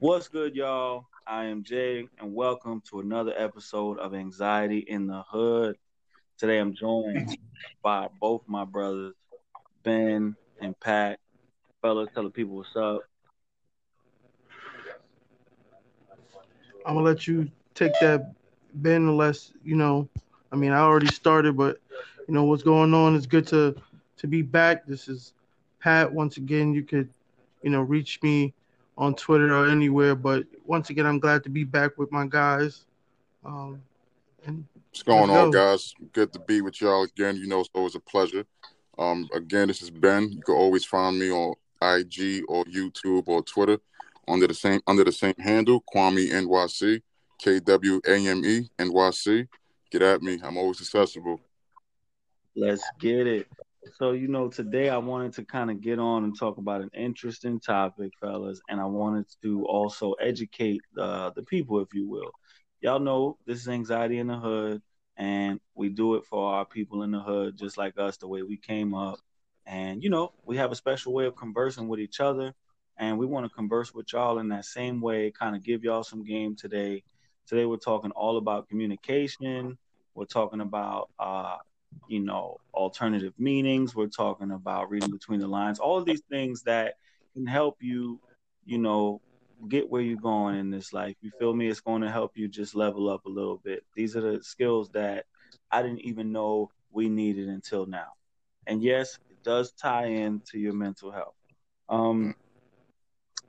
What's good, y'all? I am Jay, and welcome to another episode of Anxiety in the Hood. Today I'm joined by both my brothers, Ben and Pat. Fellas, tell the people what's up. I'm gonna let you take that, Ben. Unless you know, I mean, I already started, but you know what's going on. It's good to to be back. This is Pat. Once again, you could, you know, reach me on Twitter or anywhere. But once again, I'm glad to be back with my guys. Um, and What's going on, go. guys? Good to be with y'all again. You know, it's always a pleasure. Um, again, this is Ben. You can always find me on IG or YouTube or Twitter under the same under the same handle, Kwame NYC, K W A M E NYC. Get at me. I'm always accessible. Let's get it. So, you know, today I wanted to kind of get on and talk about an interesting topic, fellas, and I wanted to also educate uh, the people, if you will. Y'all know this is Anxiety in the Hood, and we do it for our people in the hood, just like us, the way we came up. And, you know, we have a special way of conversing with each other, and we want to converse with y'all in that same way, kind of give y'all some game today. Today, we're talking all about communication. We're talking about, uh, you know, alternative meanings. We're talking about reading between the lines. All of these things that can help you, you know, get where you're going in this life. You feel me? It's going to help you just level up a little bit. These are the skills that I didn't even know we needed until now. And yes, it does tie in to your mental health. Um,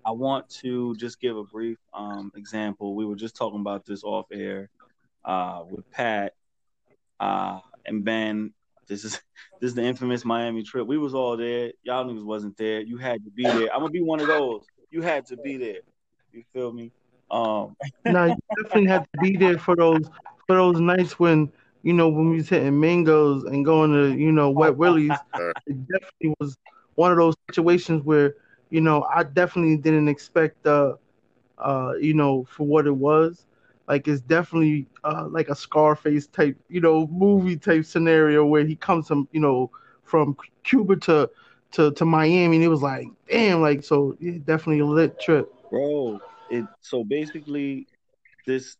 I want to just give a brief um, example. We were just talking about this off air uh, with Pat uh, and Ben. This is this is the infamous Miami trip. We was all there. Y'all niggas wasn't there. You had to be there. I'm gonna be one of those. You had to be there. You feel me? Um, now you definitely had to be there for those for those nights when you know when we was hitting Mango's and going to you know Wet Willie's. It definitely was one of those situations where you know I definitely didn't expect uh uh you know for what it was. Like it's definitely uh like a Scarface type you know movie type scenario where he comes from you know from Cuba to to to Miami and it was like damn like so yeah, definitely a lit trip. bro, it so basically this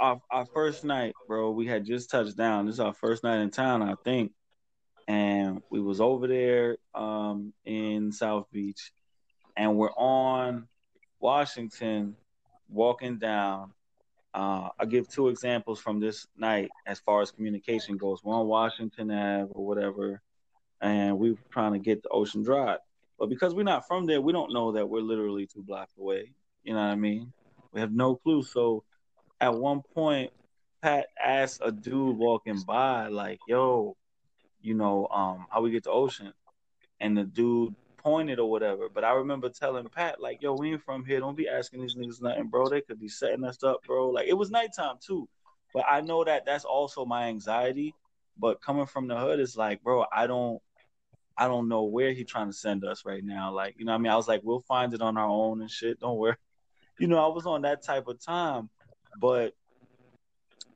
our our first night, bro. We had just touched down. This is our first night in town, I think, and we was over there um in South Beach, and we're on Washington, walking down. Uh, I'll give two examples from this night as far as communication goes. We're Washington Ave or whatever, and we were trying to get to Ocean Drive. But because we're not from there, we don't know that we're literally two blocks away. You know what I mean? We have no clue. So at one point, Pat asked a dude walking by, like, yo, you know, um, how we get to Ocean? And the dude pointed or whatever. But I remember telling Pat, like, yo, we ain't from here. Don't be asking these niggas nothing, bro. They could be setting us up, bro. Like, it was nighttime too. But I know that that's also my anxiety. But coming from the hood, it's like, bro, I don't I don't know where he trying to send us right now. Like, you know what I mean? I was like, we'll find it on our own and shit. Don't worry. You know, I was on that type of time. But,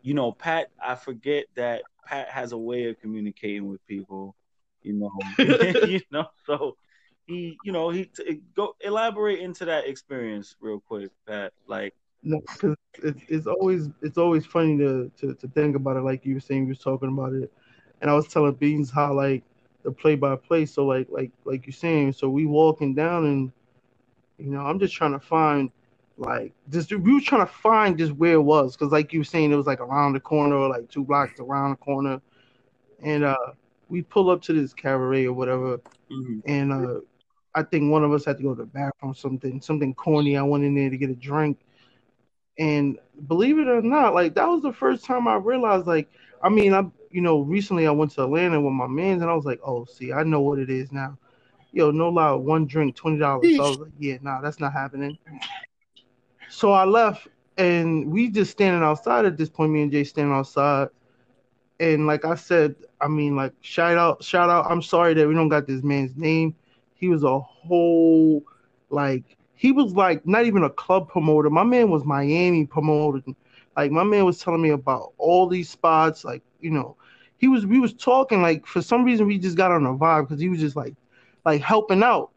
you know, Pat, I forget that Pat has a way of communicating with people, you know. you know, so he, you know, he t- go elaborate into that experience real quick, Pat. Like, No, because it's, it's always it's always funny to, to to think about it. Like you were saying, you was talking about it, and I was telling Beans how like the play by play. So like like like you're saying, so we walking down, and you know I'm just trying to find like just we were trying to find just where it was, because like you were saying, it was like around the corner, or like two blocks around the corner, and uh we pull up to this cabaret or whatever, mhm. and uh I think one of us had to go to the bathroom, something something corny. I went in there to get a drink. And believe it or not, like that was the first time I realized, like, I mean, I, you know, recently I went to Atlanta with my mans, and I was like, oh, see, I know what it is now. Yo, no lie, one drink, twenty dollars. So I was like, yeah, nah, that's not happening. So I left, and we just standing outside at this point. Me and Jay standing outside, and like I said, I mean, like shout out, shout out. I'm sorry that we don't got this man's name. He was a whole, like, he was like not even a club promoter. My man was Miami promoter. Like my man was telling me about all these spots. Like you know, he was we was talking like for some reason we just got on a vibe because he was just like like helping out.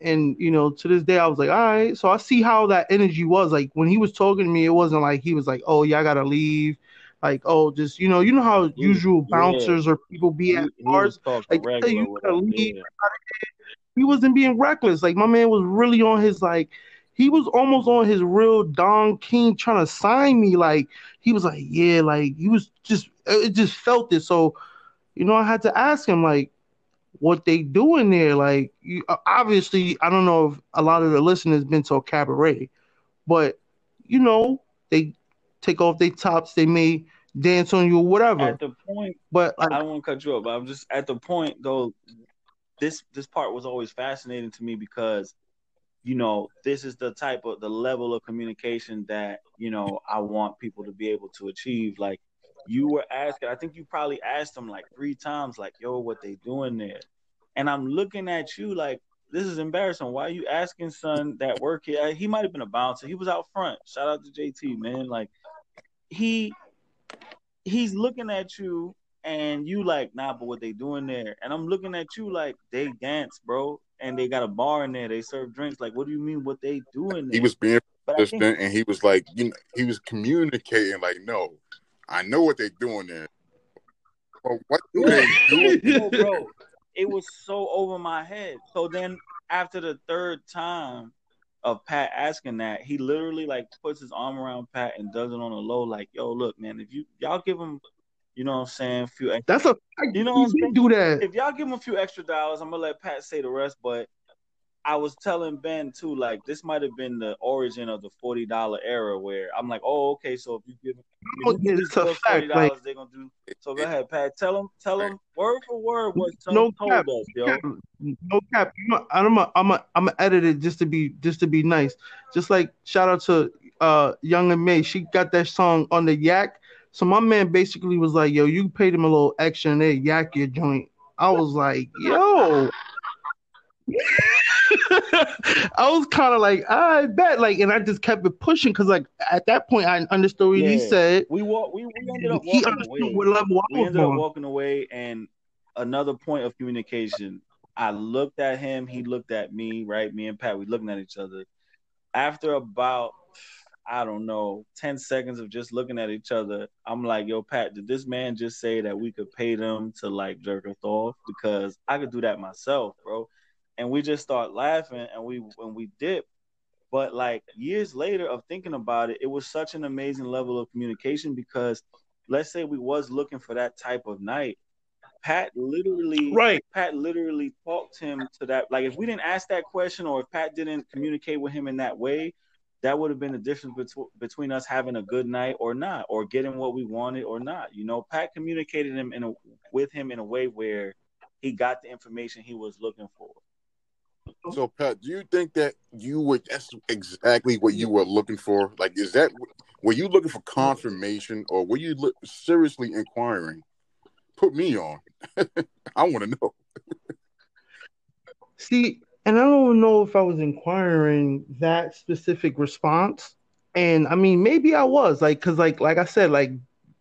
and you know, to this day, I was like, all right. So I see how that energy was. Like when he was talking to me, it wasn't like he was like, oh yeah, I gotta leave. Like oh, just you know, you know how usual bouncers yeah. or people be at bars. Like you gotta leave. Yeah. He wasn't being reckless. Like my man was really on his like. He was almost on his real Don King trying to sign me. Like he was like, yeah, like he was just it just felt it. So, you know, I had to ask him like, what they doing there. Like, you, uh, obviously, I don't know if a lot of the listeners been to a cabaret, but you know, they take off their tops, they may dance on you or whatever. At the point, but like, I don't want to cut you up. but I'm just at the point though. This this part was always fascinating to me because, you know, this is the type of the level of communication that you know I want people to be able to achieve. Like, you were asking, I think you probably asked them like three times, like, yo, what they doing there? And I'm looking at you like, this is embarrassing. Why are you asking son that work here? He might have been a bouncer. He was out front. Shout out to JT, man. Like he he's looking at you and you like, nah, but what they doing there? And I'm looking at you like they dance, bro. And they got a bar in there. They serve drinks. Like, what do you mean? What they doing? There? He was being persistent, think- and he was like, you know, he was communicating like, no, I know what they're doing there. But what do they do? bro, it was so over my head. So then after the third time of Pat asking that, he literally like puts his arm around Pat and does it on a low, like, yo, look, man, if you y'all give him, you know what I'm saying, a few extra, That's a you know what I'm saying? do that. If y'all give him a few extra dollars, I'm gonna let Pat say the rest, but I was telling Ben too, like this might have been the origin of the forty dollar era, where I'm like, oh, okay, so if you give, you give these forty dollars, like, they're gonna do. So go ahead, Pat. Tell them, tell them word for word what no told cap, us, yo. Cap, no cap. I'm a, I'm a, I'm gonna edit it just to be, just to be nice. Just like shout out to uh Young and May, she got that song on the Yak. So my man basically was like, yo, you paid him a little extra and they yak your joint. I was like, yo. I was kind of like, I bet, like, and I just kept it pushing because, like, at that point, I understood what yeah. he said. We walk, we, we ended up walking away. What level we ended up walking away, and another point of communication. I looked at him, he looked at me, right? Me and Pat, we looking at each other. After about, I don't know, ten seconds of just looking at each other, I'm like, "Yo, Pat, did this man just say that we could pay them to like jerk us off? Because I could do that myself, bro." and we just start laughing and we when we dip but like years later of thinking about it it was such an amazing level of communication because let's say we was looking for that type of night pat literally right pat literally talked him to that like if we didn't ask that question or if pat didn't communicate with him in that way that would have been the difference between between us having a good night or not or getting what we wanted or not you know pat communicated him in a, with him in a way where he got the information he was looking for so, Pat, do you think that you were that's exactly what you were looking for? Like, is that were you looking for confirmation, or were you look, seriously inquiring? Put me on. I want to know. See, and I don't know if I was inquiring that specific response. And I mean, maybe I was like, cause like, like I said, like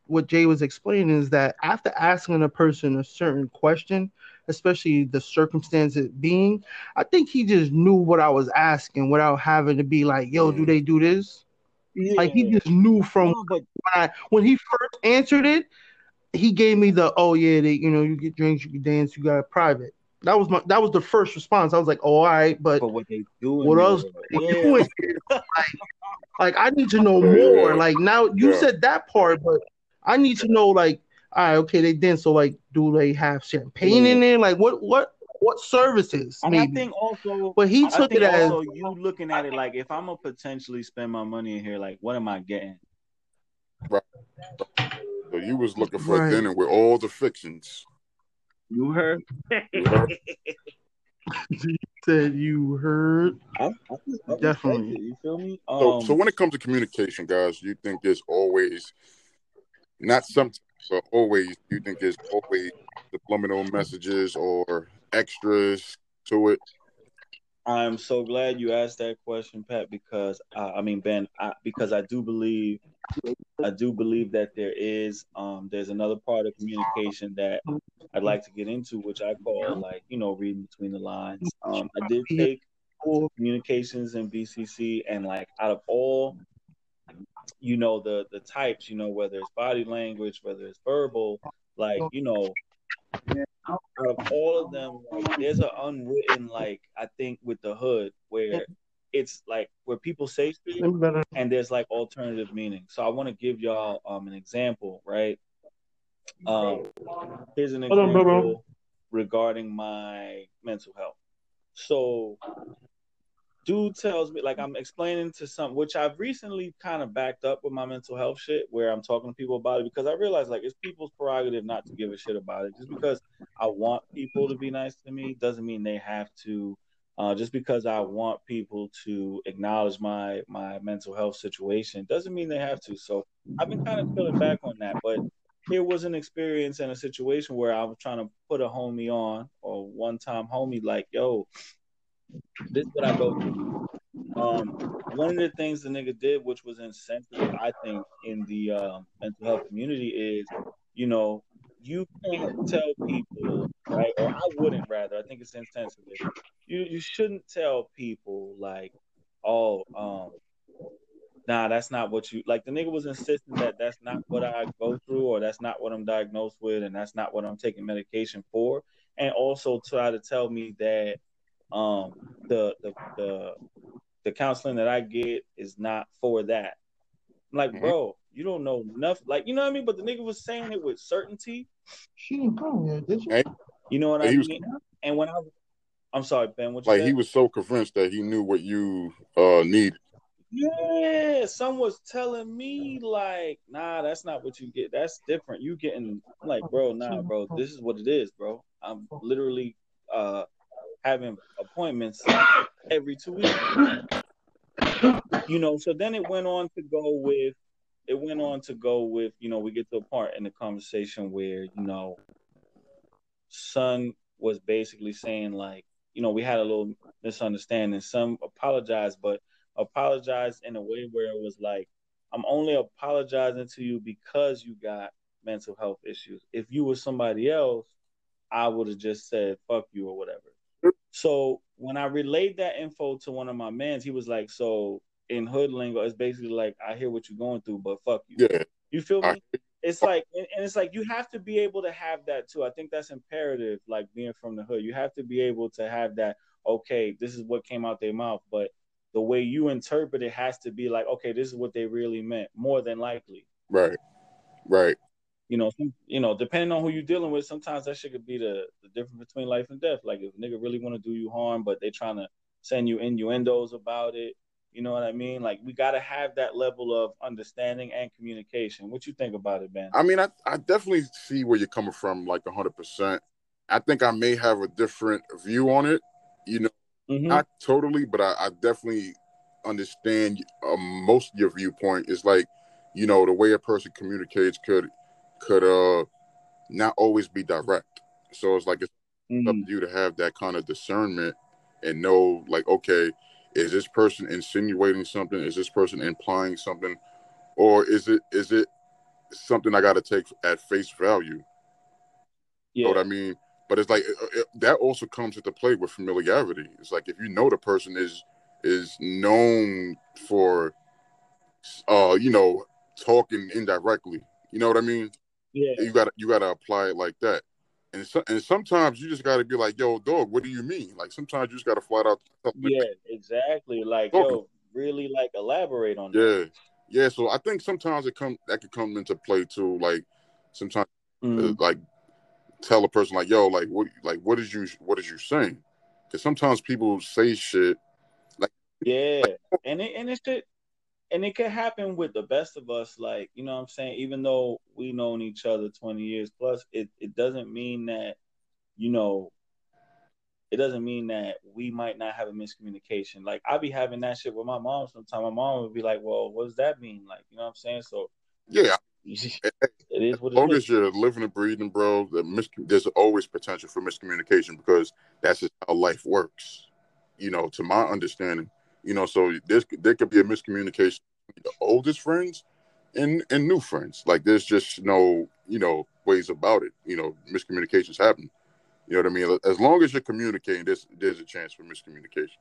what Jay was explaining is that after asking a person a certain question, especially the circumstances being, I think he just knew what I was asking without having to be like, yo, do they do this? Yeah. Like he just knew from when, I, when he first answered it, he gave me the oh yeah, they you know, you get drinks, you can dance, you got a private. That was my that was the first response. I was like, oh, all right, but, but what they doing? What else? Yeah. Doing? like, like I need to know more. Like now you yeah. said that part, but I need to know like all right, okay, they didn't. So like, do they have champagne yeah. in there? Like, what what what services? And maybe? I think also, but he took it as you looking at it like, if I'm gonna potentially spend my money in here, like, what am I getting? Right. So you was looking for right. a dinner with all the fictions. You heard. You heard? you said you heard. Definitely. You feel me? Um, so, so when it comes to communication, guys, you think there's always not some so always, you think there's always subliminal messages or extras to it? I'm so glad you asked that question, Pat. Because uh, I mean, Ben, I, because I do believe, I do believe that there is, um, there's another part of communication that I'd like to get into, which I call like, you know, reading between the lines. Um, I did take communications in BCC, and like out of all, you know, the the types, you know, whether it's body language, whether it's verbal, like you know, of all of them, like there's an unwritten like I think with the hood where it's like where people say shit and there's like alternative meaning. So I want to give y'all um an example, right? Um, here's an example regarding my mental health. So, dude tells me like I'm explaining to some, which I've recently kind of backed up with my mental health shit, where I'm talking to people about it because I realize like it's people's prerogative not to give a shit about it. Just because I want people to be nice to me doesn't mean they have to uh, just because I want people to acknowledge my my mental health situation doesn't mean they have to. So I've been kind of pulling back on that. But here was an experience and a situation where I was trying to put a homie on or one time homie like, yo, this is what I go through. Um, one of the things the nigga did, which was insensitive, I think, in the uh, mental health community, is you know you can't tell people, right? Or I wouldn't rather. I think it's insensitive. You you shouldn't tell people like, oh, um, nah, that's not what you like. The nigga was insisting that that's not what I go through, or that's not what I'm diagnosed with, and that's not what I'm taking medication for, and also try to tell me that um the the the the counseling that I get is not for that. I'm like, mm-hmm. bro, you don't know enough. Like, you know what I mean? But the nigga was saying it with certainty. She didn't come here, did you? You know what I mean? Was, and when I, I'm sorry, Ben. What like he was so convinced that he knew what you uh needed. Yeah, some was telling me like, nah, that's not what you get. That's different. You getting I'm like, bro, nah, bro, this is what it is, bro. I'm literally uh having appointments every two weeks. You know, so then it went on to go with it went on to go with, you know, we get to a part in the conversation where, you know, son was basically saying like, you know, we had a little misunderstanding. Some apologized, but apologized in a way where it was like, I'm only apologizing to you because you got mental health issues. If you were somebody else, I would have just said fuck you or whatever. So when I relayed that info to one of my mans, he was like, "So in hood lingo, it's basically like I hear what you're going through, but fuck you." Yeah, you feel me? I, it's like, and it's like you have to be able to have that too. I think that's imperative. Like being from the hood, you have to be able to have that. Okay, this is what came out their mouth, but the way you interpret it has to be like, okay, this is what they really meant, more than likely. Right. Right. You know, some, you know, depending on who you're dealing with, sometimes that shit could be the, the difference between life and death. Like if a nigga really want to do you harm, but they trying to send you innuendos about it. You know what I mean? Like we got to have that level of understanding and communication. What you think about it, Ben? I mean, I, I definitely see where you're coming from, like hundred percent. I think I may have a different view on it. You know, Mm-hmm. Not totally, but I, I definitely understand uh, most of your viewpoint. Is like, you know, the way a person communicates could could uh not always be direct. So it's like it's mm-hmm. up to you to have that kind of discernment and know, like, okay, is this person insinuating something? Is this person implying something, or is it is it something I got to take at face value? Yeah. You know what I mean? But it's like it, that also comes into play with familiarity. It's like if you know the person is is known for, uh, you know, talking indirectly. You know what I mean? Yeah. You got to you got to apply it like that. And so, and sometimes you just got to be like, "Yo, dog, what do you mean?" Like sometimes you just got to flat out. yeah, exactly. Like, yo, really like elaborate on yeah. that. Yeah, yeah. So I think sometimes it come that could come into play too. Like sometimes, mm. like tell a person like, yo, like what like what is you what is you saying? Because sometimes people say shit like Yeah. Like, and it and it should and it could happen with the best of us, like, you know what I'm saying? Even though we known each other twenty years plus, it, it doesn't mean that, you know, it doesn't mean that we might not have a miscommunication. Like I be having that shit with my mom sometimes. My mom would be like, Well, what does that mean? Like, you know what I'm saying? So yeah, it is what as long as you're living and breathing, bro, the mis- there's always potential for miscommunication because that's just how life works. You know, to my understanding, you know, so there's there could be a miscommunication the oldest friends and and new friends. Like there's just no, you know, ways about it. You know, miscommunications happen. You know what I mean? As long as you're communicating, there's there's a chance for miscommunication.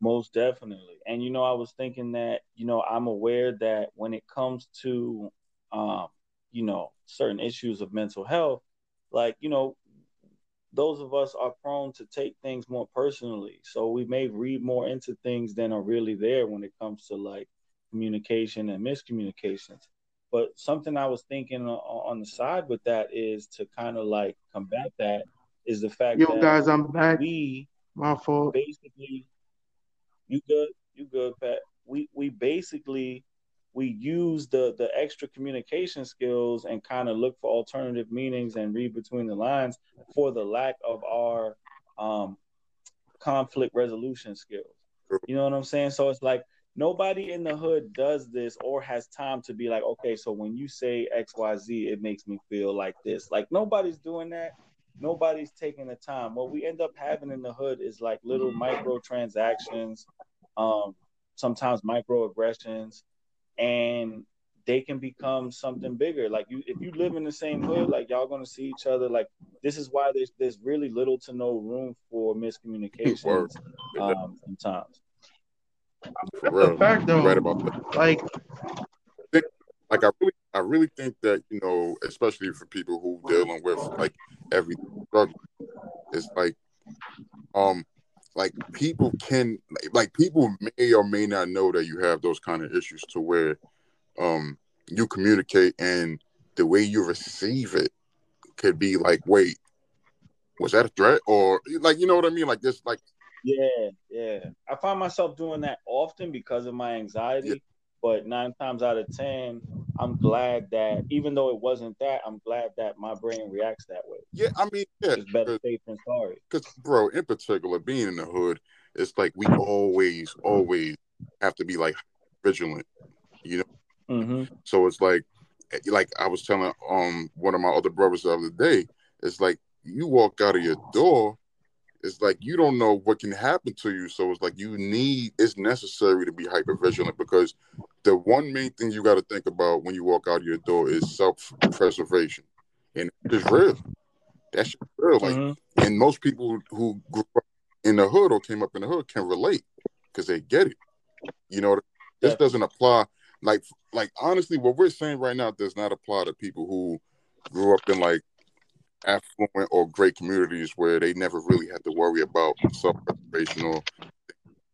Most definitely. And you know, I was thinking that, you know, I'm aware that when it comes to um, you know, certain issues of mental health, like, you know, those of us are prone to take things more personally. So we may read more into things than are really there when it comes to like communication and miscommunications. But something I was thinking on the side with that is to kind of like combat that is the fact Yo, that guys, I'm back. we My fault. basically you good you good pat we we basically we use the the extra communication skills and kind of look for alternative meanings and read between the lines for the lack of our um conflict resolution skills. You know what i'm saying? So it's like nobody in the hood does this or has time to be like okay so when you say xyz it makes me feel like this. Like nobody's doing that. Nobody's taking the time. What we end up having in the hood is like little micro transactions, um, sometimes microaggressions, and they can become something bigger. Like you, if you live in the same hood, like y'all gonna see each other. Like this is why there's there's really little to no room for miscommunications um, sometimes. For real. fact, though. Right about that. Like, like I really I really think that, you know, especially for people who dealing with like every struggle, it's like um like people can like people may or may not know that you have those kind of issues to where um you communicate and the way you receive it could be like, wait, was that a threat? Or like you know what I mean? Like this like Yeah, yeah. I find myself doing that often because of my anxiety. Yeah. But nine times out of ten, I'm glad that even though it wasn't that, I'm glad that my brain reacts that way. yeah, I mean, yeah, It's better safe than sorry. because bro, in particular, being in the hood, it's like we always, always have to be like vigilant, you know. Mm-hmm. So it's like, eh, like I was telling um one of my other brothers the other day, it's like you walk out of your door, it's like you don't know what can happen to you. So it's like you need, it's necessary to be hyper vigilant because the one main thing you got to think about when you walk out of your door is self preservation, and it's real. That's real. Like Mhm. and most people who grew up in the hood or came up in the hood can relate because they get it. You know, this Yeah. doesn't apply. Like, like honestly, what we're saying right now does not apply to people who grew up in like affluent or great communities where they never really had to worry about self-preservation or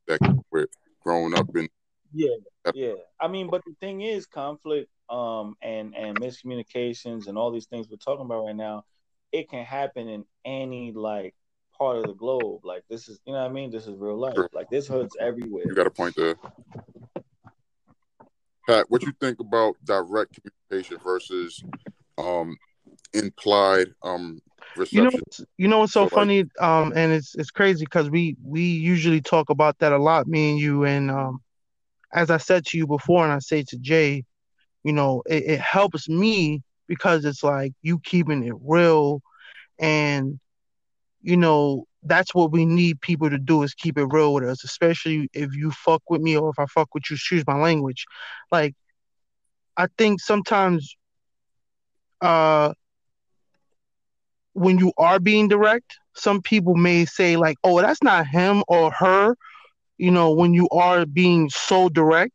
that with growing up in. Yeah, yeah. I mean, but the thing is, conflict, um, and and miscommunications and all these things we're talking about right now, it can happen in any like part of the globe. Like this is, you know what I mean? This is real life. Sure. Like this hood's everywhere. You got a point there. Pat, what you think about direct communication versus um implied um you know, reception? you know what's so, So, like- funny? Um, and it's it's crazy because we we usually talk about that a lot, me and you. And um, as I said to you before, and I say to Jay, you know, it, it helps me because it's like you keeping it real, and you know that's what we need people to do is keep it real with us, especially if you fuck with me or if I fuck with you. Excuse my language. Like, I think sometimes, uh when you are being direct, some people may say like, "Oh, that's not him or her," you know, when you are being so direct.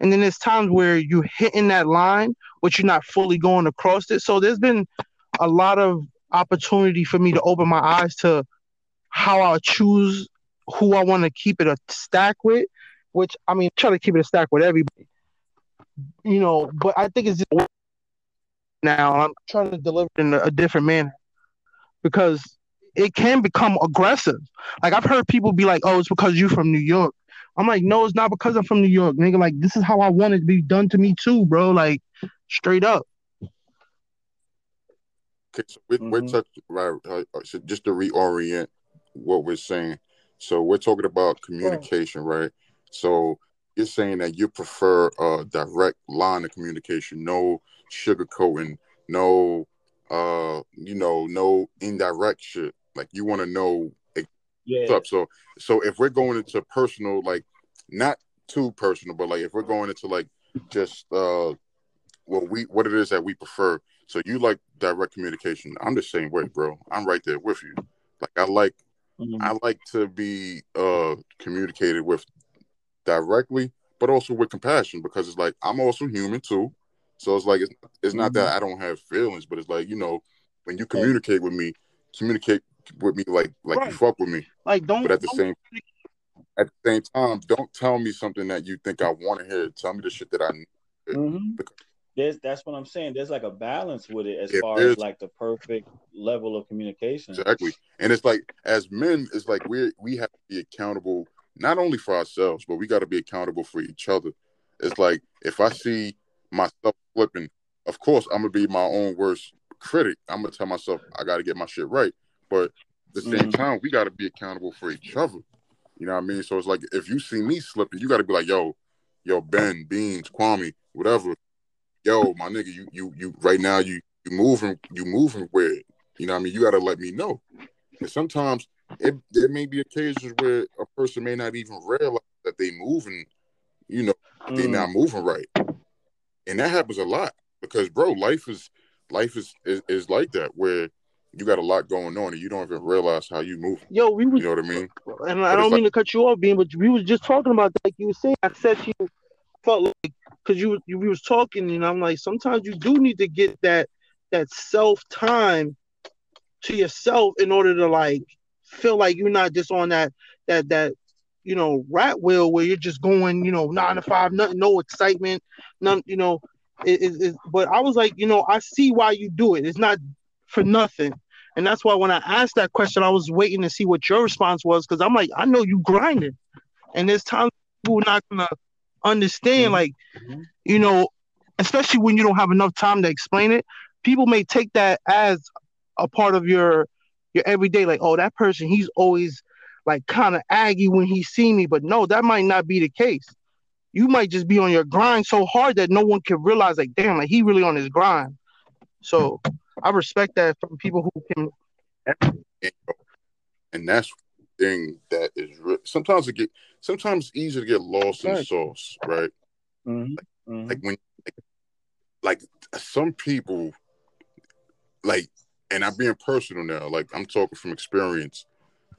And then there's times where you're hitting that line, but you're not fully going across it. So there's been a lot of opportunity for me to open my eyes to how I choose who I want to keep it a stack with, which I mean, try to keep it a stack with everybody, you know. But I think it's now I'm trying to deliver in a, a different manner because it can become aggressive. Like I've heard people be like, "Oh, it's because you're from New York." I'm like, "No, it's not because I'm from New York, nigga. Like this is how I want it to be done to me too, bro. Like straight up." Okay, so we're, we're Mhm. touching right. so just to reorient what we're saying. So we're talking about communication, right? So you're saying that you prefer a direct line of communication, no sugarcoating, no, uh, you know, no indirect shit. Like you want to know what's Yeah, up. So, so if we're going into personal, like not too personal, but like if we're going into like just uh, what we what it is that we prefer. So you like direct communication. I'm the same way, bro. I'm right there with you. Like I like mm-hmm. I like to be uh communicated with directly, but also with compassion because it's like I'm also human too. So it's like it's it's not mm-hmm. that I don't have feelings, but it's like you know when you communicate with me, communicate with me like like right. you fuck with me. Like don't. But at the same at the same time, don't tell me something that you think I want to hear. Tell me the shit that I need. Mm-hmm. There's, that's what I'm saying. There's like a balance with it as far as like the perfect level of communication. Exactly. And it's like as men, it's like we we have to be accountable not only for ourselves, but we got to be accountable for each other. It's like if I see myself flipping, of course I'm gonna be my own worst critic. I'm gonna tell myself I got to get my shit right. But at the same mm-hmm. time, we got to be accountable for each other. You know what I mean? So it's like if you see me slipping, you got to be like, yo, yo, Ben, Beans, Kwame, whatever. Yo, my nigga, you you you right now you you moving you moving weird. You know what I mean? You got to let me know. And sometimes it there may be occasions where a person may not even realize that they moving, you know, mm. they not moving right, and that happens a lot because, bro, life is life is is, is like that where you got a lot going on and you don't even realize how you move. Yo, we was, you know what I mean? And but I don't mean like, to cut you off, Bean, but we was just talking about. Like you were saying, I said you felt like because you you we was talking, and I'm like, sometimes you do need to get that that self time to yourself in order to like feel like you're not just on that that that you know rat wheel where you're just going, you know, nine to five, nothing, no excitement, none, you know. It, it, it, but I was like, you know, I see why you do it. It's not for nothing. And that's why when I asked that question, I was waiting to see what your response was because I'm like, I know you grinding. And there's times people are not gonna understand, mm-hmm. like, you know, especially when you don't have enough time to explain it, people may take that as a part of your your everyday, like, oh, that person, he's always like kind of aggy when he see me. But no, that might not be the case. You might just be on your grind so hard that no one can realize, like, damn, like he really on his grind. So I respect that from people who can. And that's the thing that is re- sometimes it get sometimes it's easy to get lost in the sauce, right? Mm-hmm. Like, mm-hmm. like, when like, like some people like and I'm being personal now, like I'm talking from experience.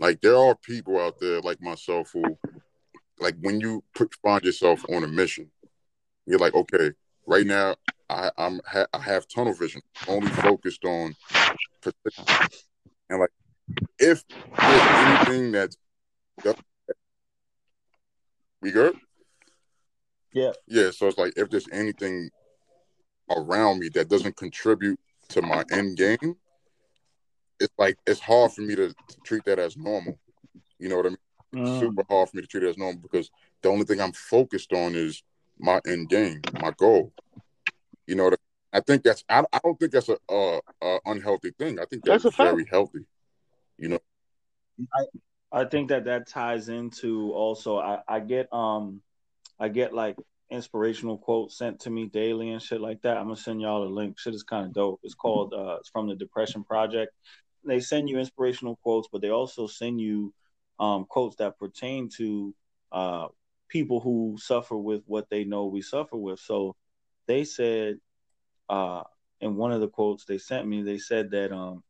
Like there are people out there like myself who like when you put, find yourself on a mission, you're like, okay, right now I, I'm ha- I have tunnel vision, only focused on and like if there's anything that's we good? Yeah. Yeah. So it's like if there's anything around me that doesn't contribute to my end game, it's like it's hard for me to, to treat that as normal. You know what I mean? Mm. Super hard for me to treat it as normal because the only thing I'm focused on is my end game, my goal. You know, I think that's I, I don't think that's a, a, a unhealthy thing. I think that's, that's very healthy. You know, I I think that that ties into also I I get um I get like inspirational quotes sent to me daily and shit like that. I'm gonna send y'all a link. Shit is kind of dope. It's called uh it's from the Depression Project. They send you inspirational quotes, but they also send you um quotes that pertain to uh people who suffer with what they know we suffer with. So they said uh, in one of the quotes they sent me, they said that um,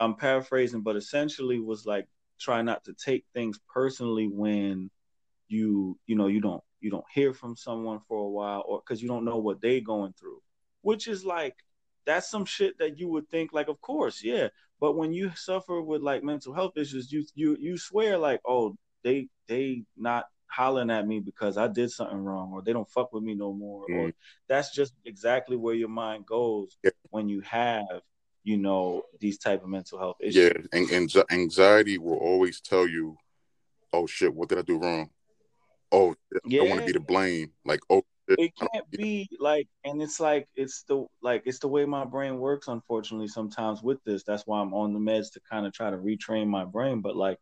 I'm paraphrasing, but essentially was like try not to take things personally when you you know you don't you don't hear from someone for a while or because you don't know what they're going through, which is like that's some shit that you would think like of course yeah but when you suffer with like mental health issues you you you swear like oh they they not hollering at me because I did something wrong or they don't fuck with me no more. Mm. Or that's just exactly where your mind goes yeah. when you have, you know, these type of mental health issues. Yeah, and, and anxiety will always tell you, "Oh shit, what did I do wrong? Oh, yeah. I want to be to blame." Like, oh, it can't be like, and it's like it's the like it's the way my brain works. Unfortunately, sometimes with this, that's why I'm on the meds to kind of try to retrain my brain. But like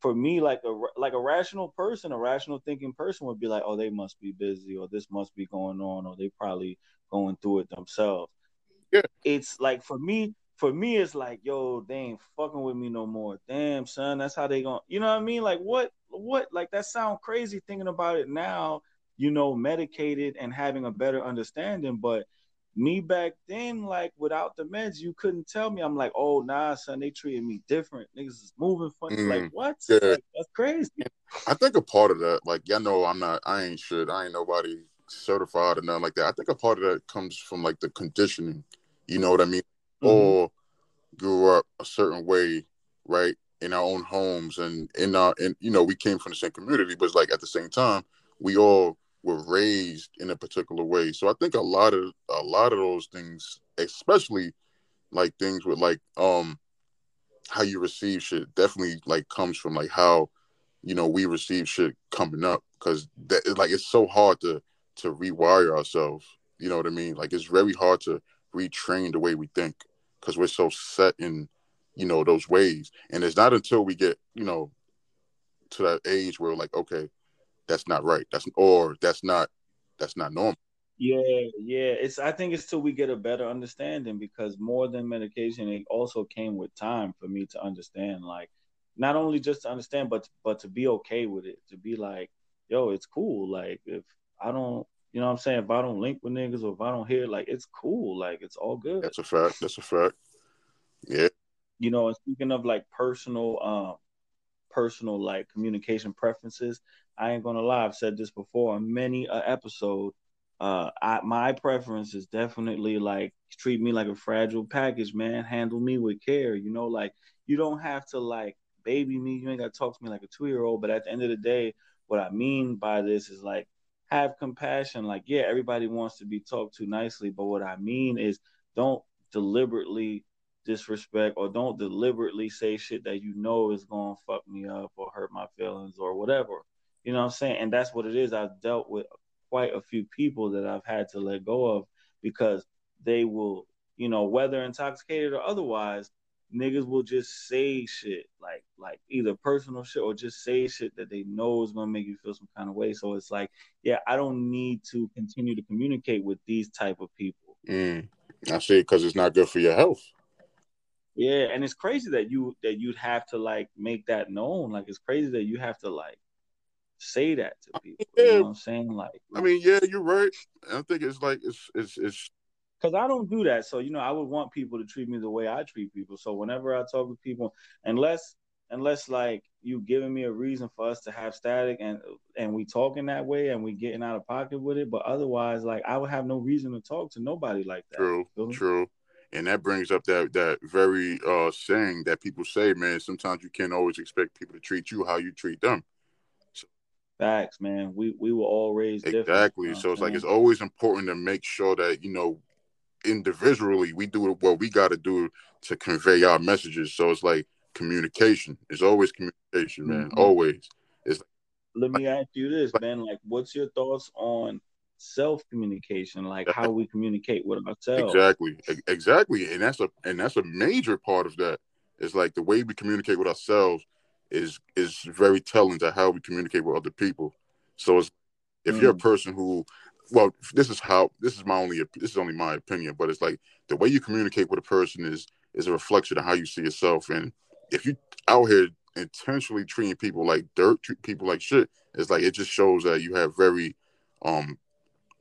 for me, like a like a rational person, a rational thinking person would be like, oh, they must be busy, or this must be going on, or they probably going through it themselves. Yeah. It's like for me, for me, it's like, yo, they ain't fucking with me no more. Damn, son, that's how they going. You know what I mean? Like what, what? Like that sound crazy thinking about it now. You know, medicated and having a better understanding, but me back then, like without the meds, you couldn't tell me. I'm like, oh nah, son, they treated me different. Niggas is moving funny. Mm, like what? Yeah. Like, that's crazy. I think a part of that, like y'all know, I'm not, I ain't shit. I ain't nobody certified or nothing like that. I think a part of that comes from like the conditioning. You know what I mean? Mm-hmm. Or grew up a certain way, right? In our own homes and in our, and you know, we came from the same community, but like at the same time, we all were raised in a particular way. So I think a lot of a lot of those things, especially like things with like um how you receive shit, definitely like comes from like how you know we receive shit coming up because that like it's so hard to to rewire ourselves. You know what I mean? Like it's very hard to retrain the way we think because we're so set in you know those ways, and it's not until we get you know to that age where like okay that's not right. That's or that's not that's not normal. Yeah, yeah. It's I think it's till we get a better understanding because more than medication, it also came with time for me to understand. Like not only just to understand, but but to be okay with it. To be like, yo, it's cool. Like if I don't you know what I'm saying? If I don't link with niggas or if I don't hear, like it's cool. Like it's all good. That's a fact. That's a fact. Yeah. You know, and speaking of like personal um personal like communication preferences. I ain't gonna lie, I've said this before on many a episode. Uh, I, my preference is definitely like treat me like a fragile package, man. Handle me with care. You know, like you don't have to like baby me. You ain't gotta talk to me like a two year old. But at the end of the day, what I mean by this is like have compassion. Like, yeah, everybody wants to be talked to nicely, but what I mean is don't deliberately disrespect or don't deliberately say shit that you know is to fuck me up or hurt my feelings or whatever. You know what I'm saying? And that's what it is. I've dealt with quite a few people that I've had to let go of because they will, you know, whether intoxicated or otherwise, niggas will just say shit like like either personal shit or just say shit that they know is gonna make you feel some kind of way. So it's like, yeah, I don't need to continue to communicate with these type of people. Mm, I see, because it's not good for your health. Yeah, and it's crazy that you that you'd have to like make that known. Like it's crazy that you have to like say that to people. Yeah. You know what I'm saying? Like I mean, yeah, you're right. I think it's like it's it's it's because I don't do that. So, you know, I would want people to treat me the way I treat people. So whenever I talk with people, unless unless like you giving me a reason for us to have static and and we talking that way and we getting out of pocket with it, but otherwise, like I would have no reason to talk to nobody like that. True, true and that brings up that that very uh saying that people say, man. Sometimes you can't always expect people to treat you how you treat them. So, Facts, man. We we were all raised exactly. You know so it's like it's always important to make sure that you know individually we do what we got to do to convey our messages. So it's like communication. It's always communication, man. Mm-hmm. Always. It's. Let me ask you this, man. Like, what's your thoughts on self communication, like how we communicate with ourselves. Exactly, exactly, and that's a and that's a major part of that. Is like the way we communicate with ourselves is is very telling to how we communicate with other people. So it's, if mm. you're a mm. person who, well, this is how this is my only this is only my opinion, but it's like the way you communicate with a person is is a reflection of how you see yourself. And if you out here intentionally treating people like dirt, treat people like shit, it's like it just shows that you have very um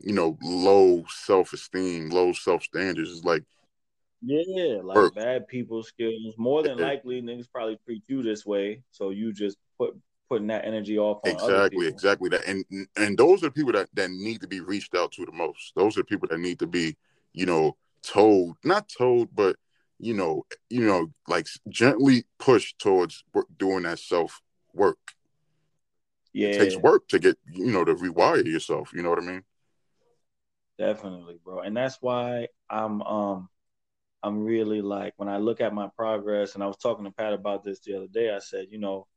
you know, low self esteem, low self standards. It's like yeah, like bad people skills. More than likely, niggas probably treat you this way, so you just put putting that energy off. exactly, exactly that, and and those are the people that that need to be reached out to the most. Those are the people that need to be, you know, told, not told, but you know, you know, like gently pushed towards doing that self work. Yeah, it takes work to get, you know, to rewire yourself. You know what I mean? Definitely, bro. And that's why I'm um I'm really like when I look at my progress and I was talking to Pat about this the other day, I said, you know,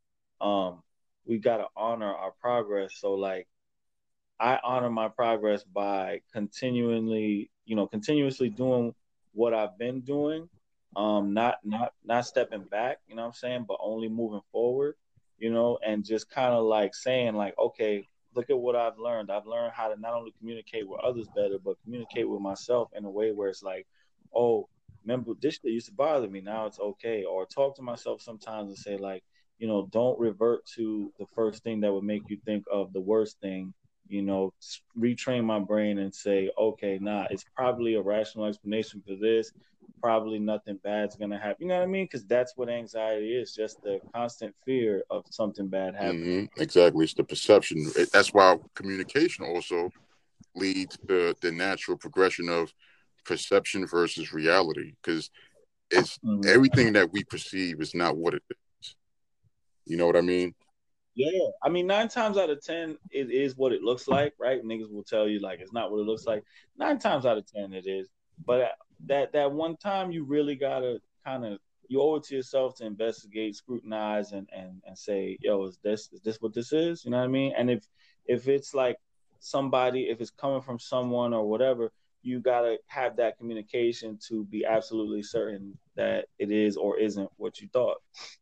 um, we gotta honor our progress. So like I honor my progress by continually, you know, continuously doing what I've been doing. Um, not not not stepping back, you know what I'm saying, but only moving forward, you know, and just kind of like saying like, okay, look at what I've learned. I've learned how to not only communicate with others better, but communicate with myself in a way where it's like, oh, remember this shit used to bother me. Now it's okay. Or talk to myself sometimes and say like, you know, don't revert to the first thing that would make you think of the worst thing. you know, retrain my brain and say, okay, nah, it's probably a rational explanation for this. Probably nothing bad's gonna happen. You know what I mean? Because that's what anxiety is, just the constant fear of something bad happening. Mm-hmm. Exactly, it's the perception. That's why communication also leads to the natural progression of perception versus reality, because it's mm-hmm. everything that we perceive is not what it is. You know what I mean? Yeah, I mean, nine times out of ten, it is what it looks like, right? Niggas will tell you like it's not what it looks like. Nine times out of ten, it is. But that that one time, you really gotta kind of you owe it to yourself to investigate, scrutinize, and and and say, yo, is this is this what this is? You know what I mean? And if if it's like somebody, if it's coming from someone or whatever, you gotta have that communication to be absolutely certain that it is or isn't what you thought.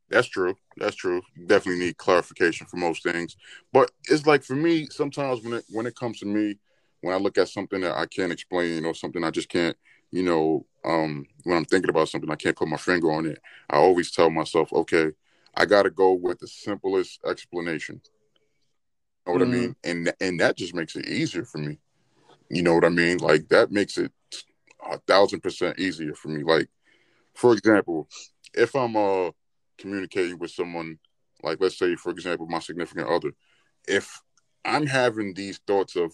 That's true. That's true. definitely need clarification for most things. But it's like for me, sometimes when it when it comes to me, when I look at something that I can't explain or something I just can't, you know, um, when I'm thinking about something I can't put my finger on it, I always tell myself, okay, I gotta go with the simplest explanation. You know what mm-hmm. I mean? And and that just makes it easier for me. You know what I mean? Like that makes it a thousand percent easier for me. Like, for example, if I'm uh communicating with someone, like let's say, for example, my significant other, if I'm having these thoughts of,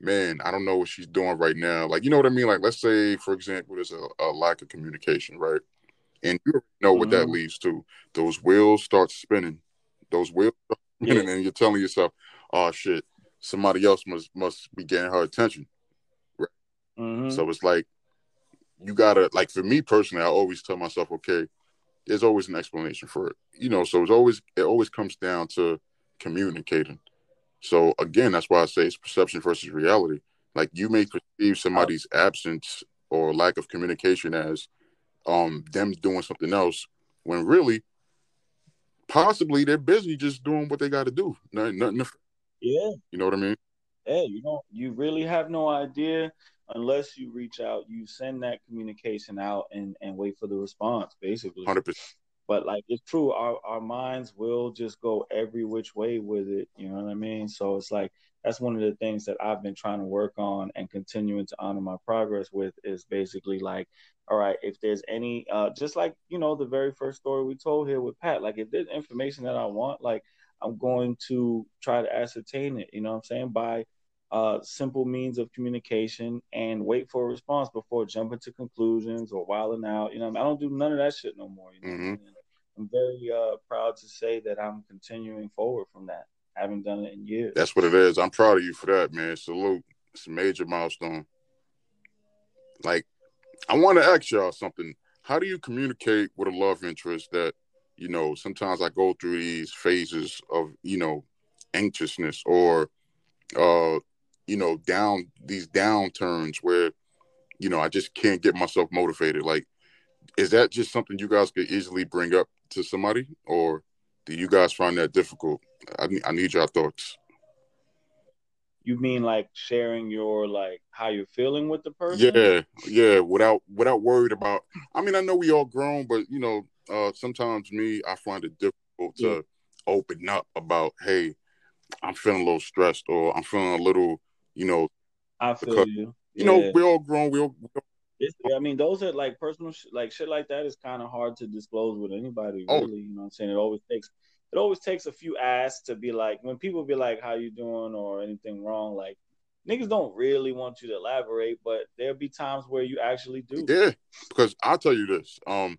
man, I don't know what she's doing right now. Like, you know what I mean? Like, let's say, for example, there's a, a lack of communication, right? And you know what mm-hmm. that leads to. Those wheels start spinning. Those wheels spinning, yeah. and you're telling yourself, oh shit, somebody else must must be getting her attention. Right. Mm-hmm. So it's like you gotta like for me personally, I always tell myself, okay, there's always an explanation for it. You know, so it's always it always comes down to communicating. So again, that's why I say it's perception versus reality. Like you may perceive somebody's absence or lack of communication as um them doing something else when really possibly they're busy just doing what they got to do. Nothing, nothing yeah. You know what I mean? Yeah, you know, you really have no idea unless you reach out. You send that communication out and and wait for the response, basically. Hundred percent. But like it's true, our our minds will just go every which way with it. You know what I mean? So it's like that's one of the things that I've been trying to work on and continuing to honor my progress with is basically like, all right, if there's any, uh, just like you know the very first story we told here with Pat, like if there's information that I want, like I'm going to try to ascertain it, you know what I'm saying, by uh, simple means of communication and wait for a response before jumping to conclusions or wilding out. You know, I, mean? I don't do none of that shit no more. You know? mm-hmm. I'm very uh, proud to say that I'm continuing forward from that. I haven't done it in years. That's what it is. I'm proud of you for that, man. Salute. It's a major milestone. Like, I want to ask y'all something. How do you communicate with a love interest that you know, sometimes I go through these phases of, you know, anxiousness or, uh, you know, down these downturns where, you know, I just can't get myself motivated. Like, is that just something you guys could easily bring up to somebody, or do you guys find that difficult? I, I need your thoughts. You mean like sharing your like how you're feeling with the person? Yeah, yeah. Without without worried about. I mean, I know we all grown, but you know, uh, sometimes me, I find it difficult to yeah. open up about, hey, I'm feeling a little stressed or I'm feeling a little, you know. I feel because, you. You know, we're all grown. We all. I mean, those are like personal, sh- like shit like that is kind of hard to disclose with anybody. Oh. Really, you know what I'm saying? It always takes, it always takes a few asks to be like, when people be like, "How you doing?" or anything wrong, like niggas don't really want you to elaborate, but there'll be times where you actually do. Yeah, because I'll tell you this. Um,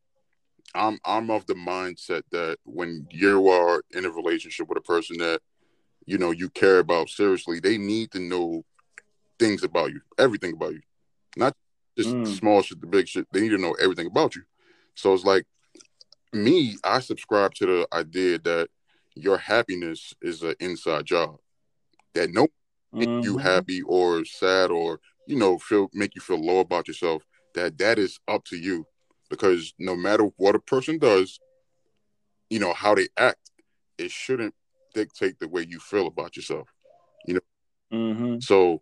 I'm I'm of the mindset that when you are in a relationship with a person that you know you care about seriously, they need to know things about you, everything about you, not just mm. small shit, the big shit. They need to know everything about you. So it's like me, I subscribe to the idea that your happiness is an inside job. That no make mm-hmm. you happy or sad or you know feel make you feel low about yourself. That that is up to you because no matter what a person does, you know, how they act, it shouldn't dictate the way you feel about yourself. You know, mm-hmm. so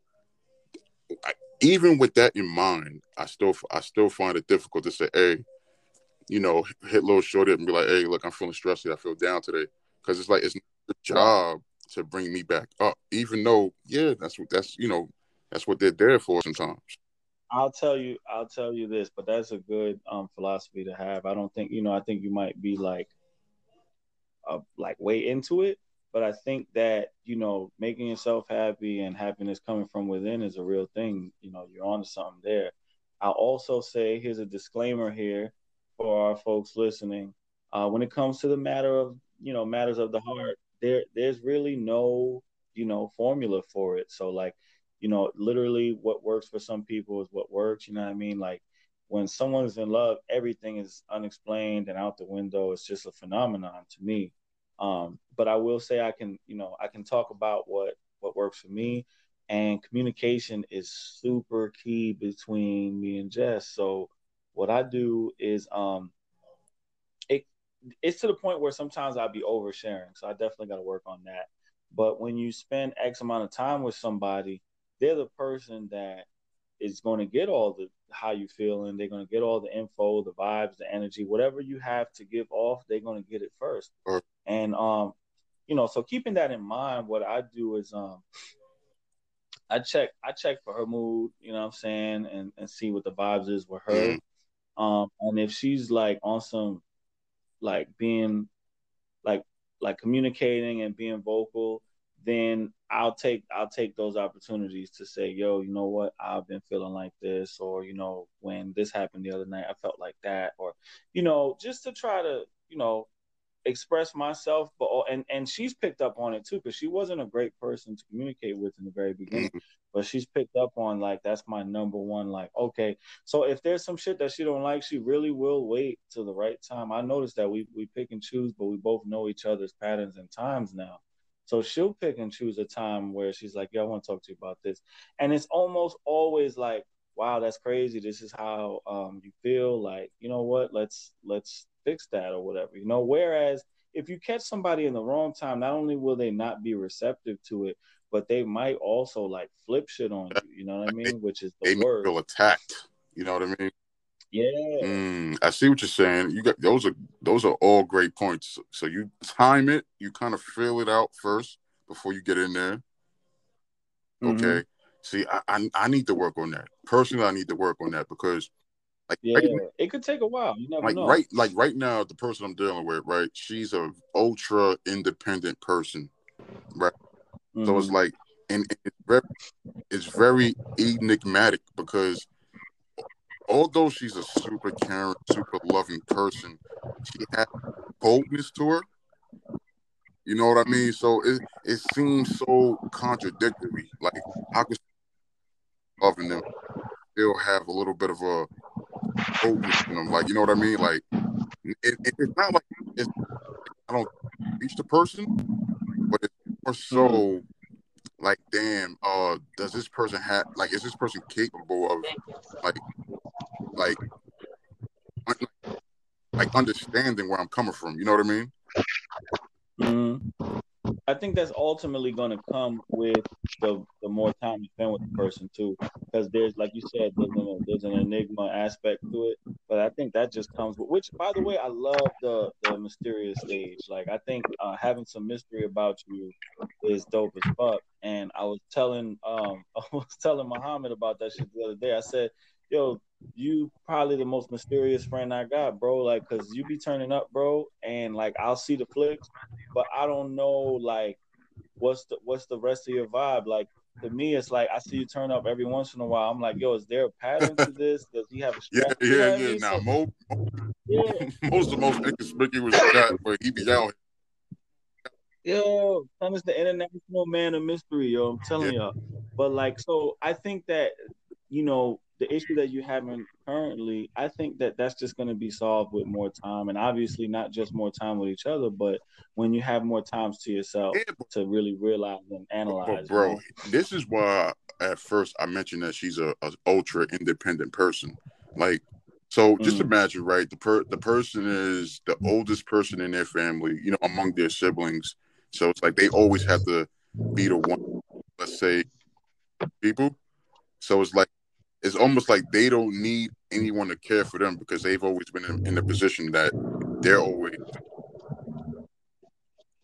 I, even with that in mind, I still I still find it difficult to say, hey, you know, hit little shorty and be like, hey, look, I'm feeling stressed. I feel down today because it's like it's the job to bring me back up. Even though, yeah, that's what that's you know that's what they're there for sometimes. I'll tell you, I'll tell you this, but that's a good um, philosophy to have. I don't think you know. I think you might be like, uh, like way into it, but I think that you know, making yourself happy and happiness coming from within is a real thing. You know, you're onto something there. I'll also say here's a disclaimer here for our folks listening. Uh, when it comes to the matter of you know matters of the heart, there there's really no you know formula for it. So like you know, literally what works for some people is what works. You know what I mean? Like when someone's in love, everything is unexplained and out the window. It's just a phenomenon to me. Um, but I will say I can, you know, I can talk about what what works for me, and communication is super key between me and Jess. So what I do is, um, it it's to the point where sometimes I'll be oversharing. So I definitely got to work on that. But when you spend X amount of time with somebody, they're the person that is going to get all the how you feeling. They're going to get all the info, the vibes, the energy, whatever you have to give off. They're going to get it first. And um, you know, so keeping that in mind, what I do is um, I check I check for her mood. You know what I'm saying, and and see what the vibes is with her. Mm-hmm. Um, and if she's like on some like being like like communicating and being vocal then I'll take I'll take those opportunities to say, yo, you know what, I've been feeling like this, or you know, when this happened the other night, I felt like that, or you know, just to try to, you know, express myself. But and and she's picked up on it too, because she wasn't a great person to communicate with in the very beginning, mm-hmm. but she's picked up on like that's my number one. Like, okay, so if there's some shit that she don't like, she really will wait till the right time. I noticed that we we pick and choose, but we both know each other's patterns and times now. So she'll pick and choose a time where she's like, "Yeah, I want to talk to you about this," and it's almost always like, "Wow, that's crazy. This is how um, you feel. Like, you know what? Let's let's fix that or whatever." You know. Whereas if you catch somebody in the wrong time, not only will they not be receptive to it, but they might also like flip shit on you. You know what I mean? Which is the they word. Feel attacked. You know what I mean? Yeah. Mm, I see what you're saying. You got those are those are all great points. So you time it, you kind of feel it out first before you get in there. Mm-hmm. Okay. See, I, I, I need to work on that. Personally, I need to work on that because like yeah, right it could take a while. You never like know. right like right now, the person I'm dealing with, right, she's a ultra independent person. Right. Mm-hmm. So it's mm-hmm. like and it's very it's very enigmatic because although she's a super caring, super loving person, she has boldness to her. You know what I mean? So it it seems so contradictory. Like how could loving them still have a little bit of a them? Like you know what I mean? Like it, it, it's not like it's, I don't reach the person, but it's more so mm-hmm. like damn, uh, does this person have like is this person capable of like like like understanding where I'm coming from. You know what I mean? Mm-hmm. I think that's ultimately going to come with the, the more time you spend with the person too, because there's like you said, there's an, there's an enigma aspect to it. But I think that just comes with which, by the way, I love the the mysterious stage. Like I think uh, having some mystery about you is dope as fuck. And I was telling um I was telling Muhammad about that shit the other day. I said, yo, you probably the most mysterious friend I got, bro. Like, cause you be turning up, bro, and like I'll see the flicks, but I don't know like what's the what's the rest of your vibe. Like to me, it's like I see you turn up every once in a while. I'm like, yo, is there a pattern to this? Does he have a? Yeah, yeah, yeah. Now, so, Mo, yeah. most of the most inconspicuous guy, but he be out. Yo, son is the international man of mystery, yo. I'm telling yeah. y'all. But like, so I think that you know the issue that you're having currently, I think that that's just going to be solved with more time, and obviously not just more time with each other, but when you have more times to yourself yeah, but, to really realize and analyze. Bro, you know? this is why at first I mentioned that she's a, a ultra independent person. Like, so just mm. imagine, right? The per the person is the oldest person in their family, you know, among their siblings. So it's like they always have to be the one, let's say, people. So it's like it's almost like they don't need anyone to care for them because they've always been in, in the position that they're always.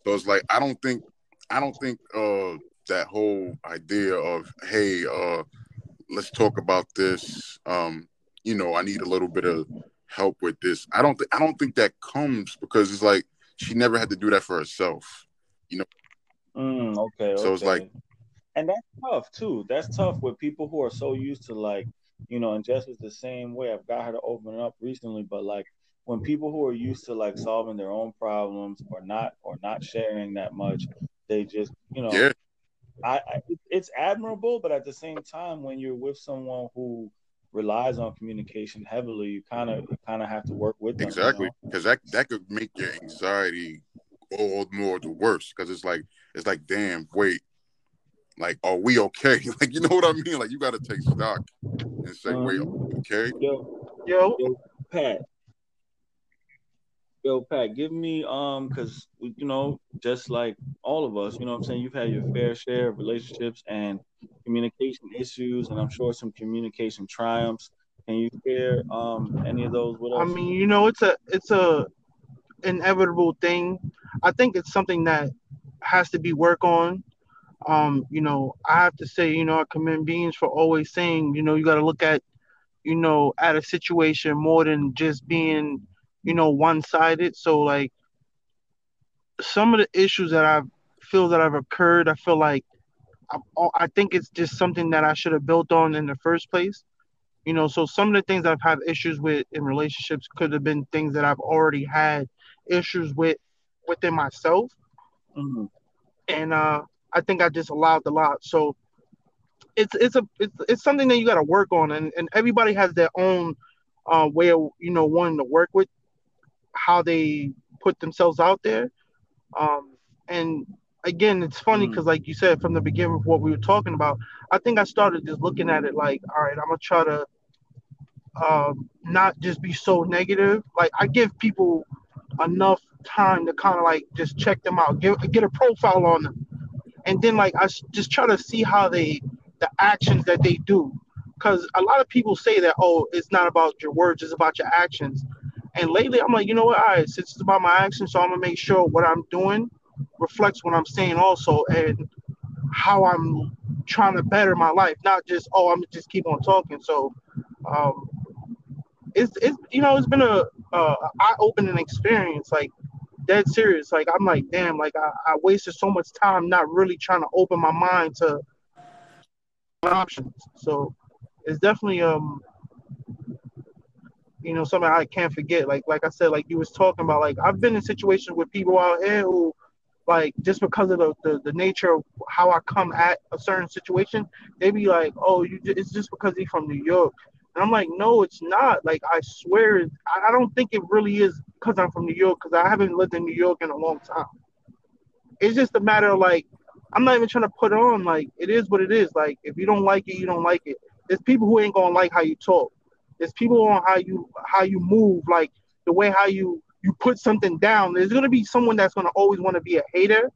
So it's like I don't think I don't think uh that whole idea of hey uh let's talk about this um you know I need a little bit of help with this. I don't think I don't think that comes because it's like she never had to do that for herself. You know. Mm, okay. So it's like, and that's tough too. That's tough with people who are so used to like, you know, and Jess is the same way. I've got her to open up recently, but like when people who are used to like solving their own problems or not or not sharing that much, they just, you know, yeah. I, I it's admirable, but at the same time, when you're with someone who relies on communication heavily, you kind of kind of have to work with them. Exactly, because you know? that that could make your anxiety all more the worse. Because it's like it's like, damn, wait, like, are we okay? like, you know what I mean? Like, you got to take stock and say, um, wait, okay? Yo, yo, yo, Pat. Yo, Pat, give me um, cause you know, just like all of us, you know, what I'm saying you've had your fair share of relationships and communication issues, and I'm sure some communication triumphs. Can you share um any of those with us? I mean, you know, it's a it's a inevitable thing. I think it's something that has to be worked on. Um, you know, I have to say, you know, I commend Beans for always saying, you know, you got to look at, you know, at a situation more than just being, you know, one sided. So like, some of the issues that I feel that have occurred, I feel like I, I think it's just something that I should have built on in the first place. You know, so some of the things I've had issues with in relationships could have been things that I've already had issues with within myself. Mm-hmm. And uh, I think I just allowed a lot. So it's it's a it's, it's something that you got to work on, and, and everybody has their own uh, way of you know wanting to work with how they put themselves out there. Um, and again, it's funny because, mm. like you said from the beginning of what we were talking about, I think I started just looking at it like, all right, I'm gonna try to um, not just be so negative. Like I give people enough time to kind of like just check them out, get get a profile on them, and then like I just try to see how they the actions that they do, because a lot of people say that oh it's not about your words, it's about your actions, and lately I'm like you know what, right, since it's about my actions, so I'm gonna make sure what I'm doing reflects what I'm saying also, and how I'm trying to better my life, not just oh I'm just keep on talking. So. Um, it's, it's you know it's been a, a eye-opening experience like dead serious. Like I'm like, damn, like I, I wasted so much time not really trying to open my mind to options. So it's definitely um you know something I can't forget. Like like I said, like you was talking about, like I've been in situations with people out here who like just because of the, the, the nature of how I come at a certain situation, they be like, oh, you it's just because he's from New York. And I'm like, no, it's not. Like, I swear, I don't think it really is because I'm from New York, because I haven't lived in New York in a long time. It's just a matter of like, I'm not even trying to put on, like, it is what it is. Like, if you don't like it, you don't like it. There's people who ain't gonna like how you talk. There's people on how you how you move, like the way how you you put something down. There's gonna be someone that's gonna always want to be a hater,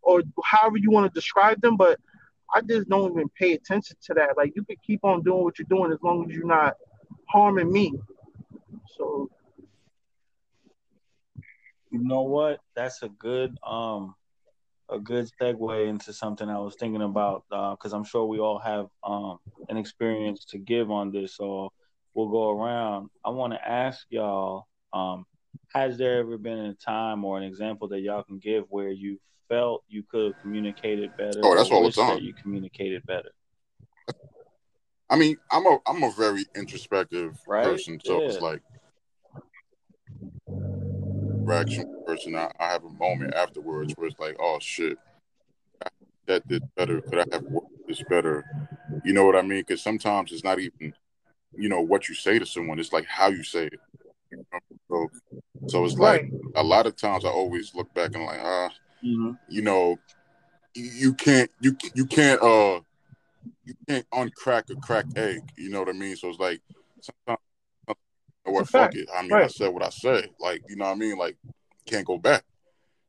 or however you want to describe them. But I just don't even pay attention to that. Like you can keep on doing what you're doing as long as you're not harming me. So you know what? That's a good um a good segue into something I was thinking about because uh, I'm sure we all have um an experience to give on this. So we'll go around. I want to ask y'all um has there ever been a time or an example that y'all can give where you felt you could have communicated better? Oh, that's all the time. you communicated better. I mean, I'm a I'm a very introspective right? person, so yeah. it's like reaction person. I, I have a moment afterwards where it's like, oh shit, that did better. Could I have worked this better? You know what I mean? Because sometimes it's not even, you know, what you say to someone. It's like how you say it. So, so it's right. like a lot of times I always look back and like, ah, mm-hmm. you know, you can't you you can't uh you can't uncrack a cracked egg. You know what I mean? So it's like sometimes you know what fuck it. I mean right. I said what I said. Like, you know what I mean? Like can't go back.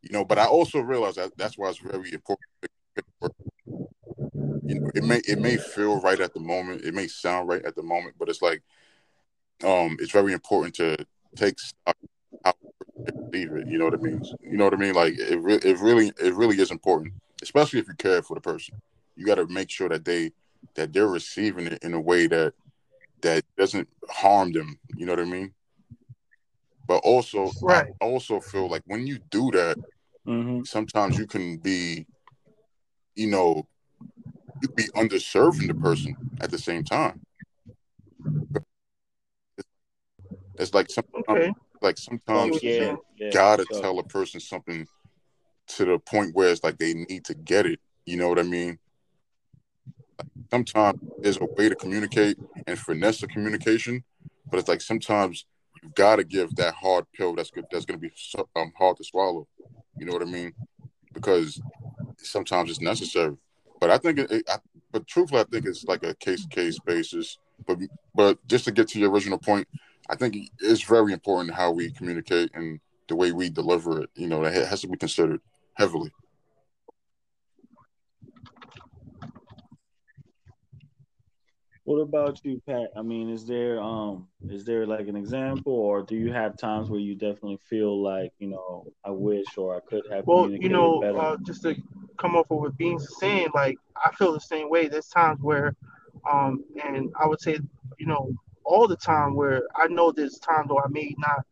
You know, but I also realize that that's why it's very important. You know, it may it may feel right at the moment, it may sound right at the moment, but it's like um it's very important to take stock how leave it. You know what I mean? You know what I mean? Like it, re- it really, it really is important especially if you care for the person. You got to make sure that they that they're receiving it in a way that that doesn't harm them. You know what I mean? But also, Right. I also feel like when you do that, Mm-hmm. sometimes you can be, you know, you be underserving the person at the same time. It's like sometimes, Okay. Like sometimes Yeah, you yeah, gotta so- tell a person something to the point where it's like they need to get it. You know what I mean? Like, sometimes there's a way to communicate and finesse the communication, but it's like sometimes you gotta give that hard pill that's good. That's gonna be so, um, hard to swallow. You know what I mean? Because sometimes it's necessary. But I think it, it I, but truthfully, I think it's like a case to case basis. But but just to get to your original point, I think it's very important how we communicate and the way we deliver it. You know, that has to be considered heavily. What about you, Pat? I mean, is there um is there like an example, or do you have times where you definitely feel like you know I wish or I could have Well, you know, uh, just to come off of what Beans is saying, like I feel the same way. There's times where, um, and I would say, you know, all the time where I know there's times where I may not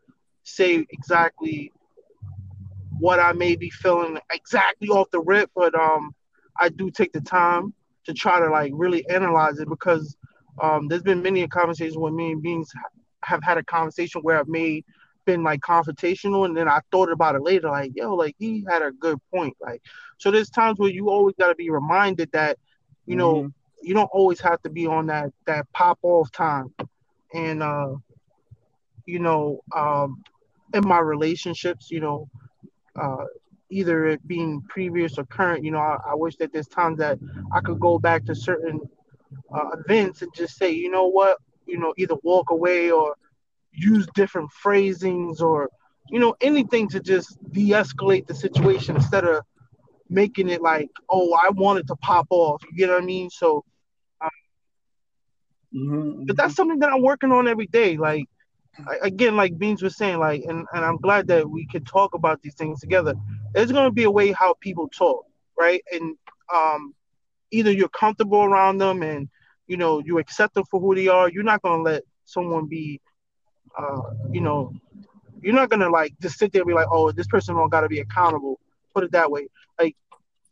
say exactly what I may be feeling exactly off the rip, but um, I do take the time to try to like really analyze it because um, there's been many conversations where me and Beans ha- have had a conversation where I've made been like confrontational and then I thought about it later, like, yo, like he had a good point. Like so there's times where you always gotta be reminded that, you know, Mhm. you don't always have to be on that that pop off time. And uh, you know, um in my relationships, you know, uh either it being previous or current, you know, I, I wish that there's times that I could go back to certain uh, events and just say, you know what, you know, either walk away or use different phrasings or, you know, anything to just de-escalate the situation instead of making it like, oh, I wanted to pop off. You get what I mean? So, Mhm, but that's something that I'm working on every day. Like, I- again, like Beans was saying, like, and, and I'm glad that we could talk about these things together. There's gonna be a way how people talk, right? And um, either you're comfortable around them and you know you accept them for who they are. You're not gonna let someone be, uh, you know, you're not gonna like just sit there and be like, oh, this person don't gotta be accountable. Put it that way.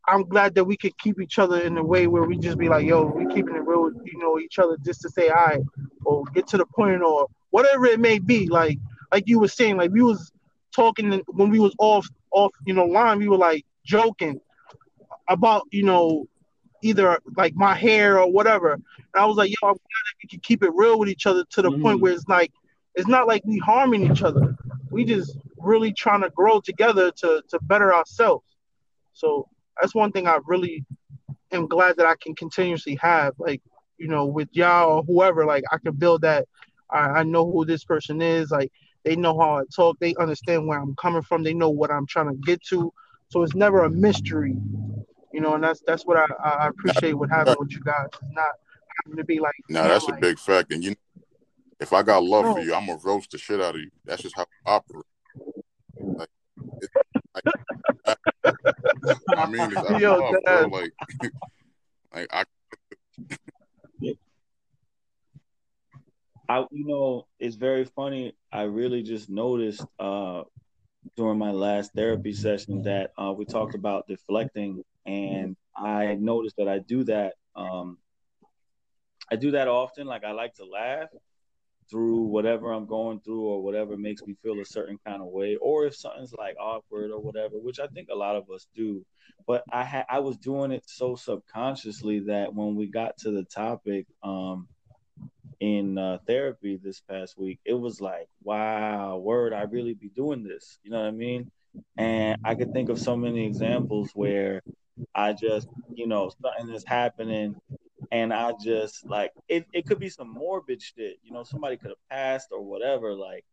I'm glad that we could keep each other in a way where we just be like, yo, we keeping it real, you know, each other just to say hi or get to the point or whatever it may be. Like, like you were saying, like we was talking when we was off, off, you know, line. We were like joking about, you know, either like my hair or whatever. And I was like, yo, I'm glad that we can keep it real with each other to the Mhm. point where it's like, it's not like we harming each other. We just really trying to grow together to to better ourselves. So that's one thing I really am glad that I can continuously have, like, you know, with y'all or whoever, like I can build that. I, I know who this person is. Like they know how I talk. They understand where I'm coming from. They know what I'm trying to get to. So it's never a mystery, you know. And that's that's what I, I appreciate what happened with you guys. It's not having to be like, Now man, that's a big fact. And you, if I got love for you, I'm gonna roast the shit out of you. That's just how I operate. Like, it's like I mean, it's out of Yo, love, bro. Like, like I I, you know, it's very funny. I really just noticed uh, during my last therapy session that uh, we talked about deflecting, and I noticed that I do that. Um, I do that often. Like I like to laugh through whatever I'm going through or whatever makes me feel a certain kind of way, or if something's like awkward or whatever, which I think a lot of us do. But I had I was doing it so subconsciously that when we got to the topic, um, in uh, therapy this past week, it was like, wow, word, I really be doing this. You know what I mean? And I could think of so many examples where I just, you know, something is happening and I just like it, it could be some morbid shit. You know, somebody could have passed or whatever. Like,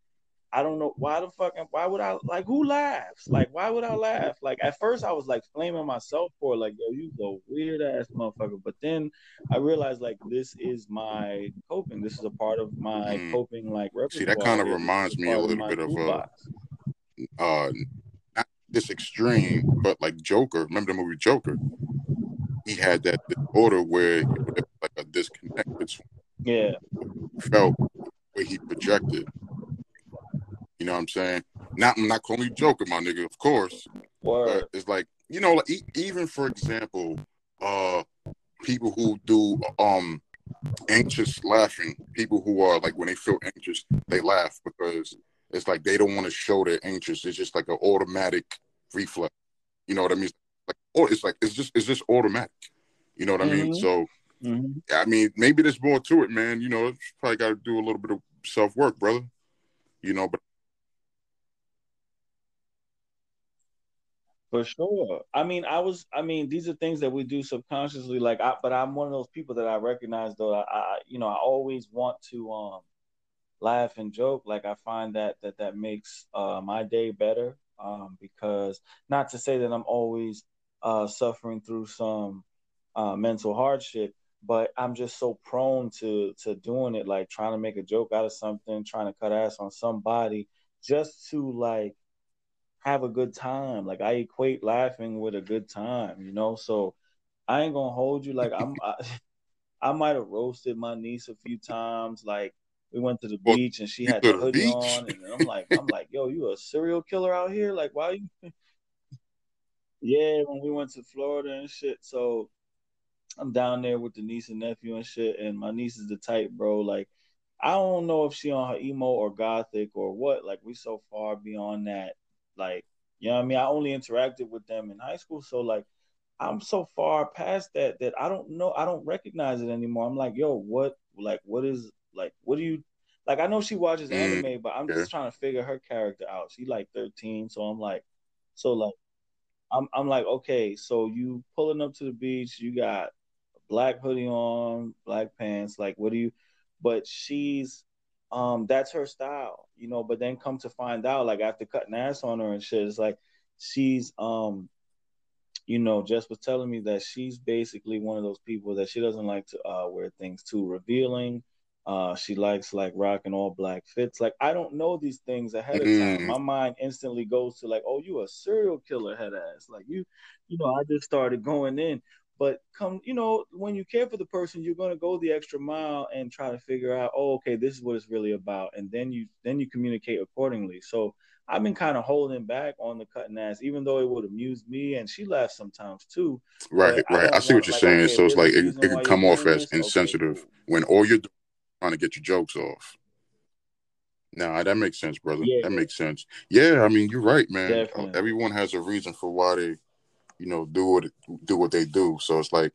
I don't know why the fuck why would I like who laughs? Like why would I laugh? Like at first I was like flaming myself for like, yo, you a weird ass motherfucker. But then I realized like this is my coping. This is a part of my Mhm. coping like See, that kinda reminds me a little my bit of, uh, uh, not, this extreme, but like Joker, remember the movie Joker? He had that disorder where it was like a disconnect between yeah felt where he projected. You know what I'm saying? Not I'm not calling you Joker, my nigga, of course. Word. But it's like you know, like even for example, uh, people who do um anxious laughing, people who are like when they feel anxious, they laugh because it's like they don't want to show they're anxious. It's just like an automatic reflex. You know what I mean? Or it's like it's just it's just automatic. You know what mm-hmm. I mean? Mm-hmm. So, mm-hmm. I mean, maybe there's more to it, man. You know, probably got to do a little bit of self work, brother. You know, but For sure. I mean, I was. I mean, these are things that we do subconsciously. Like, I, but I'm one of those people that I recognize, though. I, I, you know, I always want to um laugh and joke. Like, I find that that that makes uh my day better. Um, because not to say that I'm always uh suffering through some uh mental hardship, but I'm just so prone to to doing it. Like trying to make a joke out of something, trying to cut ass on somebody, just to like have a good time. Like I equate laughing with a good time, you know. So I ain't gonna hold you. Like I'm, I, I might have roasted my niece a few times. Like we went to the beach and she had the hoodie on, and I'm like, I'm like, yo, you a serial killer out here? Like, why you? Yeah, when we went to Florida and shit. So I'm down there with the niece and nephew and shit, and my niece is the type, bro. Like, I don't know if she on her emo or gothic or what. Like, we so far beyond that like, you know what I mean? I only interacted with them in high school. So like I'm so far past that that I don't know, I don't recognize it anymore. I'm like, yo, what like what is like what do you like I know she watches mm, anime, but I'm just trying to figure her character out. She's like 13, so I'm like, so like I'm I'm like, okay, so you pulling up to the beach, you got a black hoodie on, black pants, like what do you but she's um that's her style you know but then come to find out like after cutting ass on her and shit it's like she's um you know Jess was telling me that she's basically one of those people that she doesn't like to uh wear things too revealing uh she likes like rocking all black fits like i don't know these things ahead of time my mind instantly goes to like oh you a serial killer head ass like you you know i just started going in but come, you know, when you care for the person, you're going to go the extra mile and try to figure out, oh, okay, this is what it's really about, and then you then you communicate accordingly. So I've been kind of holding back on the cutting ass, even though it would amuse me, and she laughs sometimes too. Right, right. I, I see what you're like, saying. Okay, so it's like it, it can come off as insensitive okay, when all you're doing trying to get your jokes off. Nah, that makes sense, brother. Yeah, that makes sense. Yeah, I mean, you're right, man. Everyone has a reason for why they you know, do what do what they do. So it's like,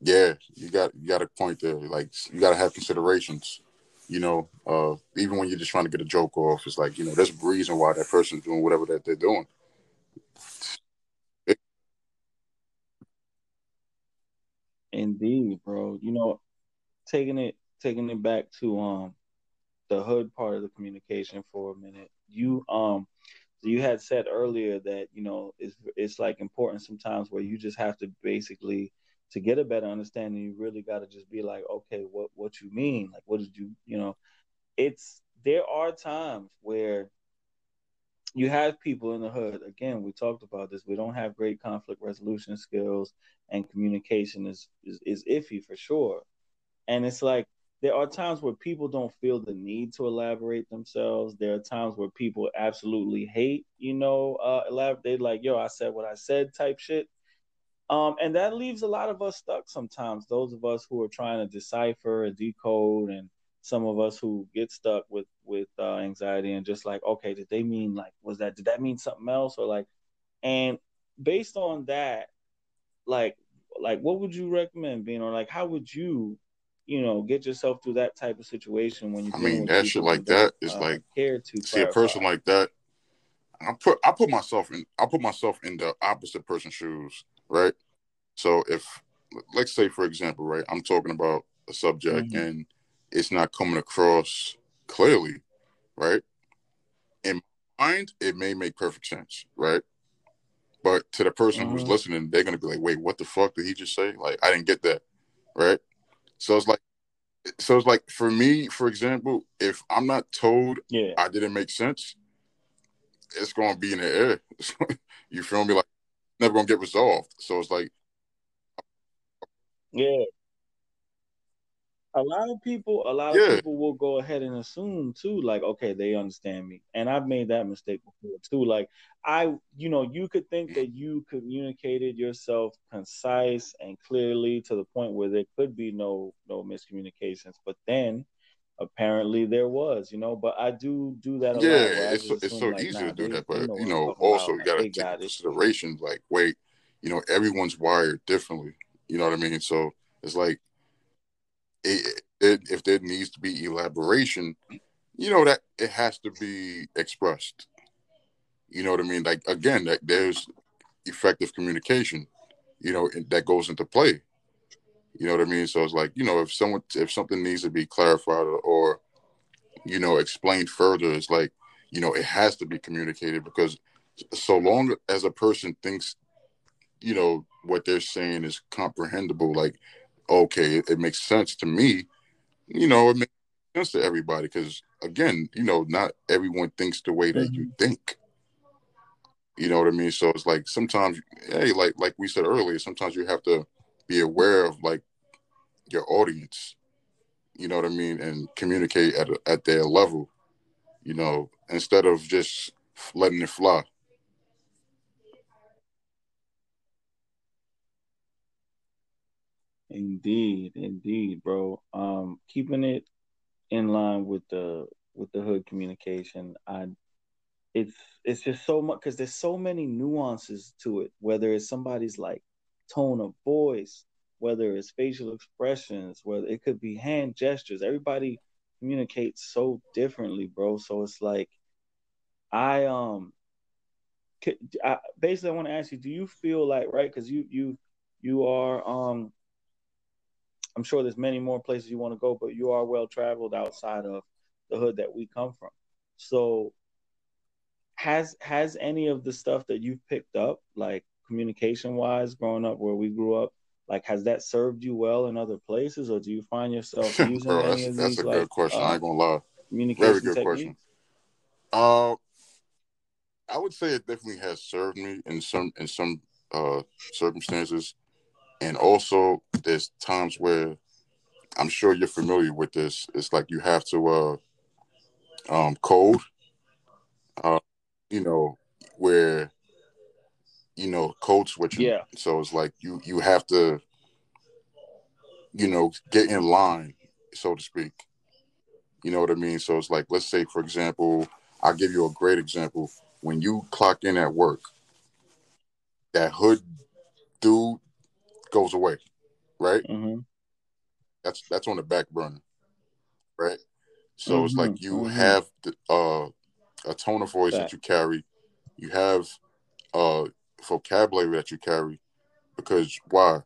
yeah, you got you got a point there. Like you got to have considerations. You know, uh, even when you're just trying to get a joke off, it's like you know, there's a reason why that person's doing whatever that they're doing. Indeed, bro. You know, taking it taking it back to um the hood part of the communication for a minute. You um you had said earlier that you know it's it's like important sometimes where you just have to basically to get a better understanding you really got to just be like okay what what you mean? Like what did you you know? It's there are times where you have people in the hood. Again we talked about this. We don't have great conflict resolution skills and communication is is, is iffy for sure. And it's like there are times where people don't feel the need to elaborate themselves. There are times where people absolutely hate, you know, uh, elaborate. They like, yo, I said what I said type shit. Um, and that leaves a lot of us stuck sometimes. Those of us who are trying to decipher and decode, and some of us who get stuck with with uh, anxiety and just like, okay, did they mean like, was that did that mean something else or like, and based on that, like, like what would you recommend being or like how would you you know, get yourself through that type of situation when you. I mean, that shit like that is uh, like care to see clarify. a person like that. I put I put myself in I put myself in the opposite person's shoes, right? So if let's say for example, right, I'm talking about a subject mm-hmm. and it's not coming across clearly, right? In mind, it may make perfect sense, right? But to the person mm-hmm. who's listening, they're gonna be like, "Wait, what the fuck did he just say? Like, I didn't get that." Right? So it's like, so it's like for me, for example, if I'm not told yeah. I didn't make sense, it's gonna be in the air. you feel me? Like never gonna get resolved. So it's like Yeah. A lot of people, a lot of people will go ahead and assume too, like, okay, they understand me, and I've made that mistake before too. Like, I, you know, you could think that you communicated yourself concise and clearly to the point where there could be no no miscommunications, but then apparently there was, you know. But I do do that a lot. yeah, it's just it's so like, easy nah, to do they, that, but know you know, also you gotta take got it. consideration, like, wait, you know, everyone's wired differently. You know what I mean? So it's like it, it, if there needs to be elaboration, you know that it has to be expressed. You know what I mean? Like again, that there's effective communication. You know that goes into play. You know what I mean? So it's like you know if someone if something needs to be clarified or, or you know explained further, it's like you know it has to be communicated because so long as a person thinks you know what they're saying is comprehensible, like okay, it, it makes sense to me. You know, it makes sense to everybody because again, you know, not everyone thinks the way that you mm-hmm. think. You know what I mean? So it's like sometimes, hey, like like we said earlier, sometimes you have to be aware of like your audience. You know what I mean, and communicate at at their level. You know, instead of just letting it fly. Indeed, indeed, bro. Um, keeping it in line with the with the hood communication, I it's it's just so much because there's so many nuances to it. Whether it's somebody's like tone of voice, whether it's facial expressions, whether it could be hand gestures. Everybody communicates so differently, bro. So it's like I um I, basically I want to ask you, do you feel like right? Because you you you are um I'm sure there's many more places you want to go, but you are well traveled outside of the hood that we come from. So has has any of the stuff that you've picked up, like communication wise, growing up where we grew up, like has that served you well in other places, or do you find yourself using Bro, any that's of that's these a like good question. I uh, ain't gonna lie. communication Very good techniques? question. Uh, I would say it definitely has served me in some in some uh circumstances, and also there's times where I'm sure you're familiar with this. It's like you have to uh um code, uh, you know, where you know code switching. Yeah. So it's like you you have to, you know, get in line, so to speak. You know what I mean? So it's like, let's say, for example, I'll give you a great example. When you clock in at work, that hood dude goes away, right? Mm-hmm. That's that's on the back burner, right? So it's Mhm, like you mhm. have the, uh, a tone of voice that Fact. you carry, you have uh, vocabulary that you carry, because why?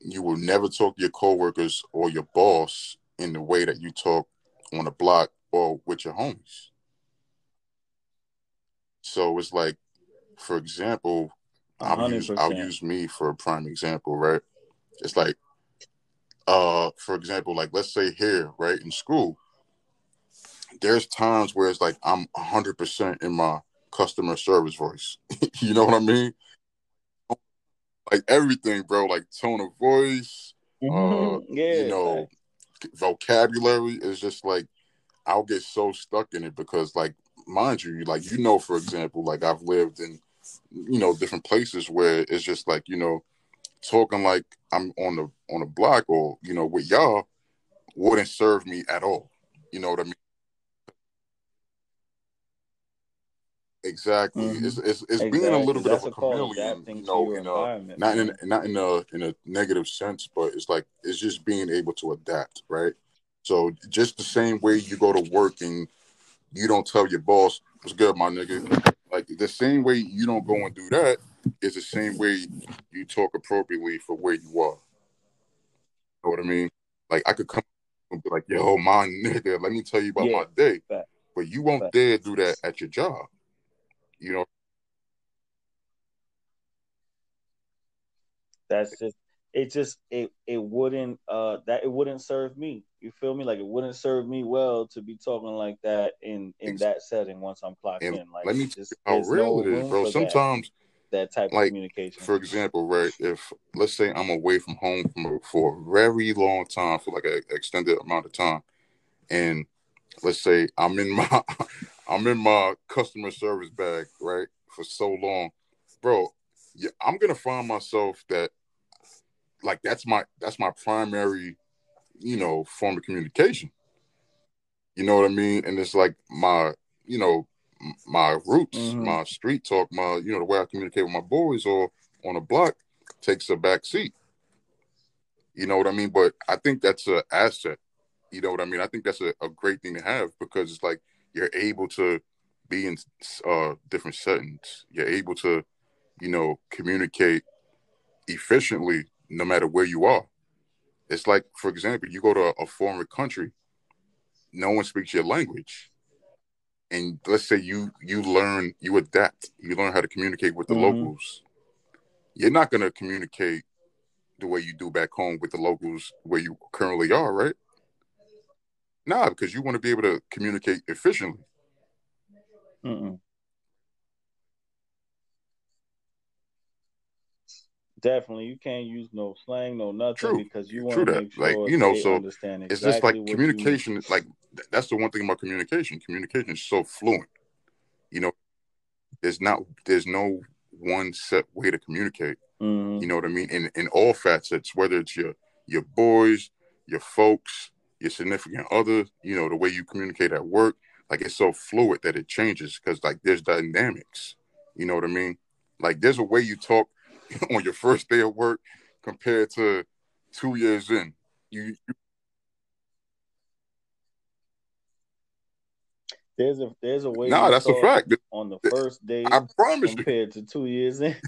You will never talk to your coworkers or your boss in the way that you talk on the block or with your homies. So it's like, for example, I'll use I'll use me for a prime example, right? It's like, uh, for example, like let's say here, right in school, there's times where it's like I'm hundred percent in my customer service voice. you know what I mean? Like everything, bro. Like tone of voice, uh, Mhm, yeah, you know, vocabulary is just like I'll get so stuck in it because, like, mind you, like you know, for example, like I've lived in, you know, different places where it's just like you know, talking like I'm on the on the block or you know with y'all wouldn't serve me at all. You know what I mean? Exactly. Mhm. It's, it's it's being a little bit of a a chameleon, you know, in a not in man. not in a in a negative sense, but it's like it's just being able to adapt, right? So just the same way you go to work and you don't tell your boss, "What's good, my nigga?" Like the same way you don't go and do that is the same way you talk appropriately for where you are. You know what I mean? Like I could come and be like, "Yo, my nigga, let me tell you about Yeah, my day," fact. but you won't Fact. dare do that at your job. You know? That's just it just it it wouldn't uh that it wouldn't serve me. You feel me? Like it wouldn't serve me well to be talking like that in in that setting once I'm clocked and in. Like let me just how real no it is, bro. Sometimes that, that type like, of communication. For example, right? If let's say I'm away from home from, for a very long time, for like an extended amount of time, and let's say I'm in my I'm in my customer service bag, right, for so long, bro. Yeah, I'm gonna find myself that like that's my that's my primary, you know, form of communication. You know what I mean? And it's like my, you know, my roots, mm-hmm. my street talk, my, you know, the way I communicate with my boys or on a block takes a back seat. You know what I mean? But I think that's an asset. You know what I mean? I think that's a, a great thing to have because it's like you're able to be in uh, different settings. You're able to, you know, communicate efficiently no matter where you are. It's like, for example, you go to a foreign country, no one speaks your language. And let's say you you learn, you adapt, you learn how to communicate with the mm-hmm. locals. You're not gonna communicate the way you do back home with the locals where you currently are, right? Nah, because you want to be able to communicate efficiently. Mm-mm. Definitely, you can't use no slang, no nothing, True. because you want to make sure like you know. So exactly it's just like communication. You... Like that's the one thing about communication. Communication is so fluent. You know, there's not there's no one set way to communicate. Mm-hmm. You know what I mean? In in all facets, whether it's your your boys, your folks, your significant other, you know, the way you communicate at work, like it's so fluid that it changes because like there's dynamics. You know what I mean? Like there's a way you talk on your first day of work compared to two years in. You, you there's a there's a way. Nah, that's a fact. On the first day, I promise compared you. to two years in.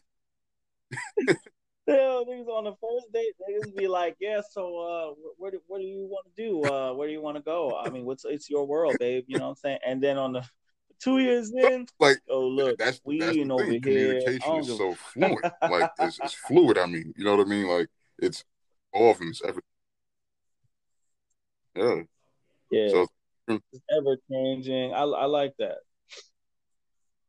Hell, niggas on the first date, niggas be like, "Yeah, so uh, where do what do you want to do? Uh, where do you want to go? I mean, what's it's your world, babe? You know what I'm saying?" And then on the two years in, like, oh look, that's we that's the over thing. here. Communication is so fluent, like it's, it's, fluid. I mean, you know what I mean? Like it's often it's ever, yeah, yeah, so, it's ever changing. I I like that.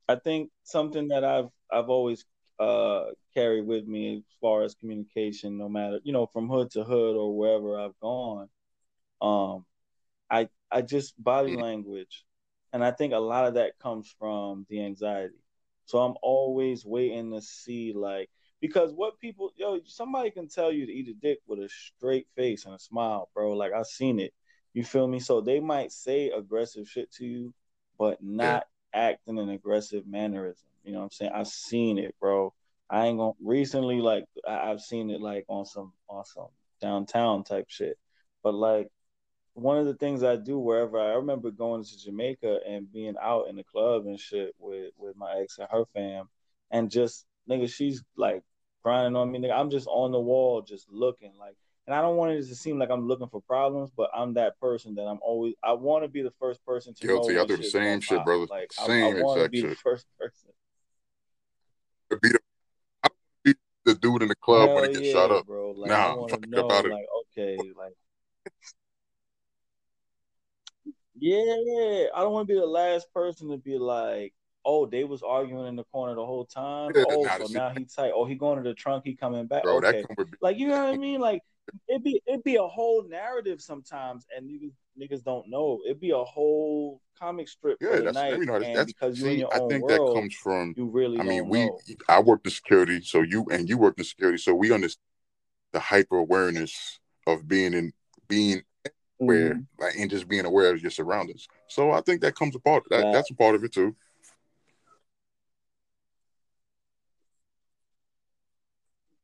I think something that I've I've always uh carried with me as far as communication, no matter you know from hood to hood or wherever I've gone. Um, I I just body language and I think a lot of that comes from the anxiety. So I'm always waiting to see like because what people yo somebody can tell you to eat a dick with a straight face and a smile, bro. Like I've seen it. You feel me? So they might say aggressive shit to you, but not yeah. act in an aggressive mannerism. You know what I'm saying? I've seen it, bro. I ain't gonna recently like I've seen it like on some on some downtown type shit. But like one of the things I do wherever I, I, remember going to Jamaica and being out in the club and shit with with my ex and her fam, and just nigga, she's like grinding on me. Nigga, I'm just on the wall, just looking like, and I don't want it to seem like I'm looking for problems, but I'm that person that I'm always. I want to be the first person to Guilty. I do the same shit, pop. brother. Like same I, I want to be shit. the first person. To be the, be the dude in the club Hell when he gets yeah, shot up. Bro. Like, nah, I to know, about like, it. okay, like Yeah, I don't want to be the last person to be like, oh, they was arguing in the corner the whole time. Yeah, oh, so now he tight. Oh, he going to the trunk. He coming back. Bro, okay, with- like you know what I mean? Like it be it be a whole narrative sometimes, and niggas niggas don't know. It be a whole comic strip Yeah, for the that's night, you know and that's because you see, I think that comes from you really I mean, we know. I worked in security, so you and you worked in security, so we understand the hyper awareness of being in being aware Mhm. like, and just being aware of your surroundings. So I think that comes a part that, Right. that's a part of it too.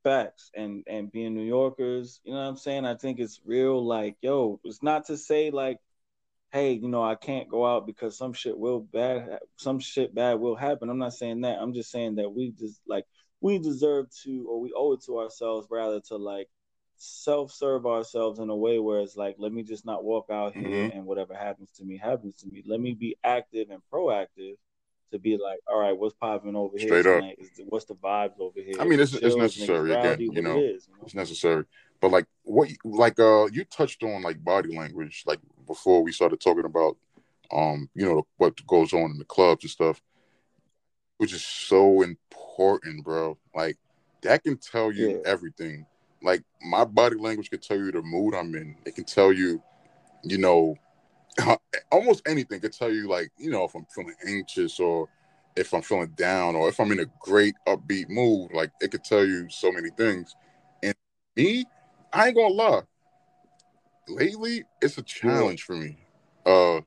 Facts and and being New Yorkers, you know what I'm saying? I think it's real like, yo, it's not to say like, hey, you know, I can't go out because some shit will bad some shit bad will happen. I'm not saying that. I'm just saying that we just like we deserve to or we owe it to ourselves rather to like self-serve ourselves in a way where it's like, let me just not walk out here Mhm. and whatever happens to me happens to me. Let me be active and proactive to be like, all right, what's popping over here Straight up. the, what's the vibes over here? I mean, it's it it's necessary again. You know, it is, you know? it's necessary. But like what, like uh, you touched on like body language, like before we started talking about, um, you know, what goes on in the clubs and stuff, which is so important, bro. Like that can tell you Yeah. everything. Like my body language can tell you the mood I'm in. It can tell you, you know, almost anything. Can tell you like, you know, if I'm feeling anxious or if I'm feeling down or if I'm in a great upbeat mood. Like it could tell you so many things. And me, I ain't gonna lie. Lately, it's a challenge for me. Uh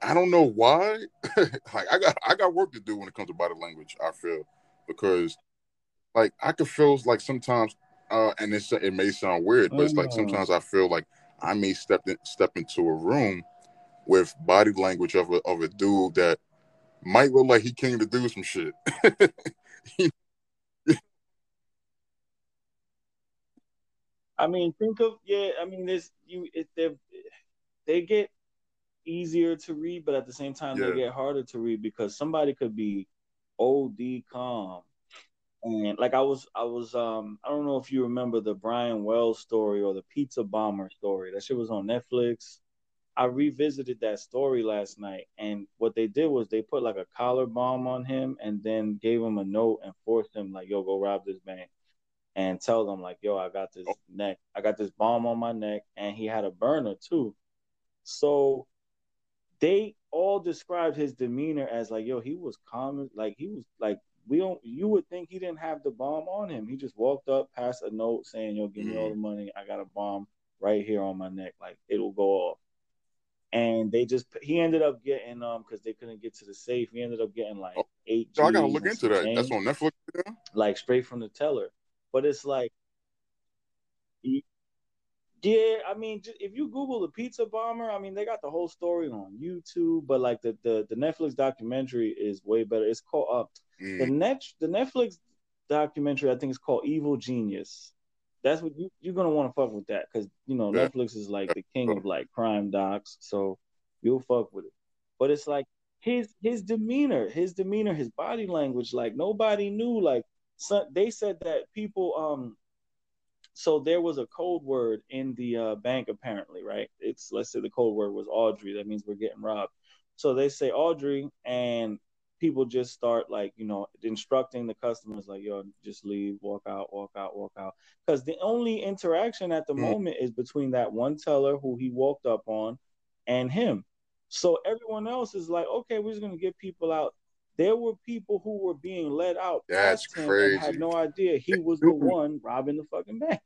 I don't know why. like I got I got work to do when it comes to body language, I feel. Because like I could feel like sometimes uh and it's it may sound weird, but it's like Mm. sometimes I feel like I may step in, step into a room with body language of a of a dude that might look like he came to do some shit. I mean, think of yeah. I mean, this you it they they get easier to read, but at the same time Yeah. they get harder to read because somebody could be OD calm. And like I was, I was, um, I don't know if you remember the Brian Wells story or the pizza bomber story. That shit was on Netflix. I revisited that story last night, and what they did was they put like a collar bomb on him, and then gave him a note and forced him like, "Yo, go rob this bank," and tell them like, "Yo, I got this neck, I got this bomb on my neck," and he had a burner too. So they all described his demeanor as like, "Yo, he was calm, like he was like." We don't. You would think he didn't have the bomb on him. He just walked up, passed a note saying, "Yo, give me all the money. I got a bomb right here on my neck. Like it'll go off." and they just he ended up getting um because they couldn't get to the safe. He ended up getting like Oh, eight. So I gotta look into that. That's on Netflix. now? like straight from the teller. But it's like, yeah, I mean, if you Google the pizza bomber, I mean, they got the whole story on YouTube. But like the the, the Netflix documentary is way better. It's called uh, the Mm, net the Netflix documentary. I think it's called Evil Genius. That's what you you're gonna want to fuck with that because you know Yeah. Netflix is like the king of like crime docs, so you'll fuck with it. But it's like his his demeanor, his demeanor, his body language. Like nobody knew. Like so, they said that people um. So there was a code word in the uh, bank apparently, right? It's let's say the code word was Audrey. That means we're getting robbed. So they say Audrey, and people just start like you know instructing the customers like yo just leave walk out walk out walk out because the only interaction at the Mm. moment is between that one teller who he walked up on and him so everyone else is like okay we're just going to get people out there were people who were being let out That's past him and had no idea he was the one robbing the fucking bank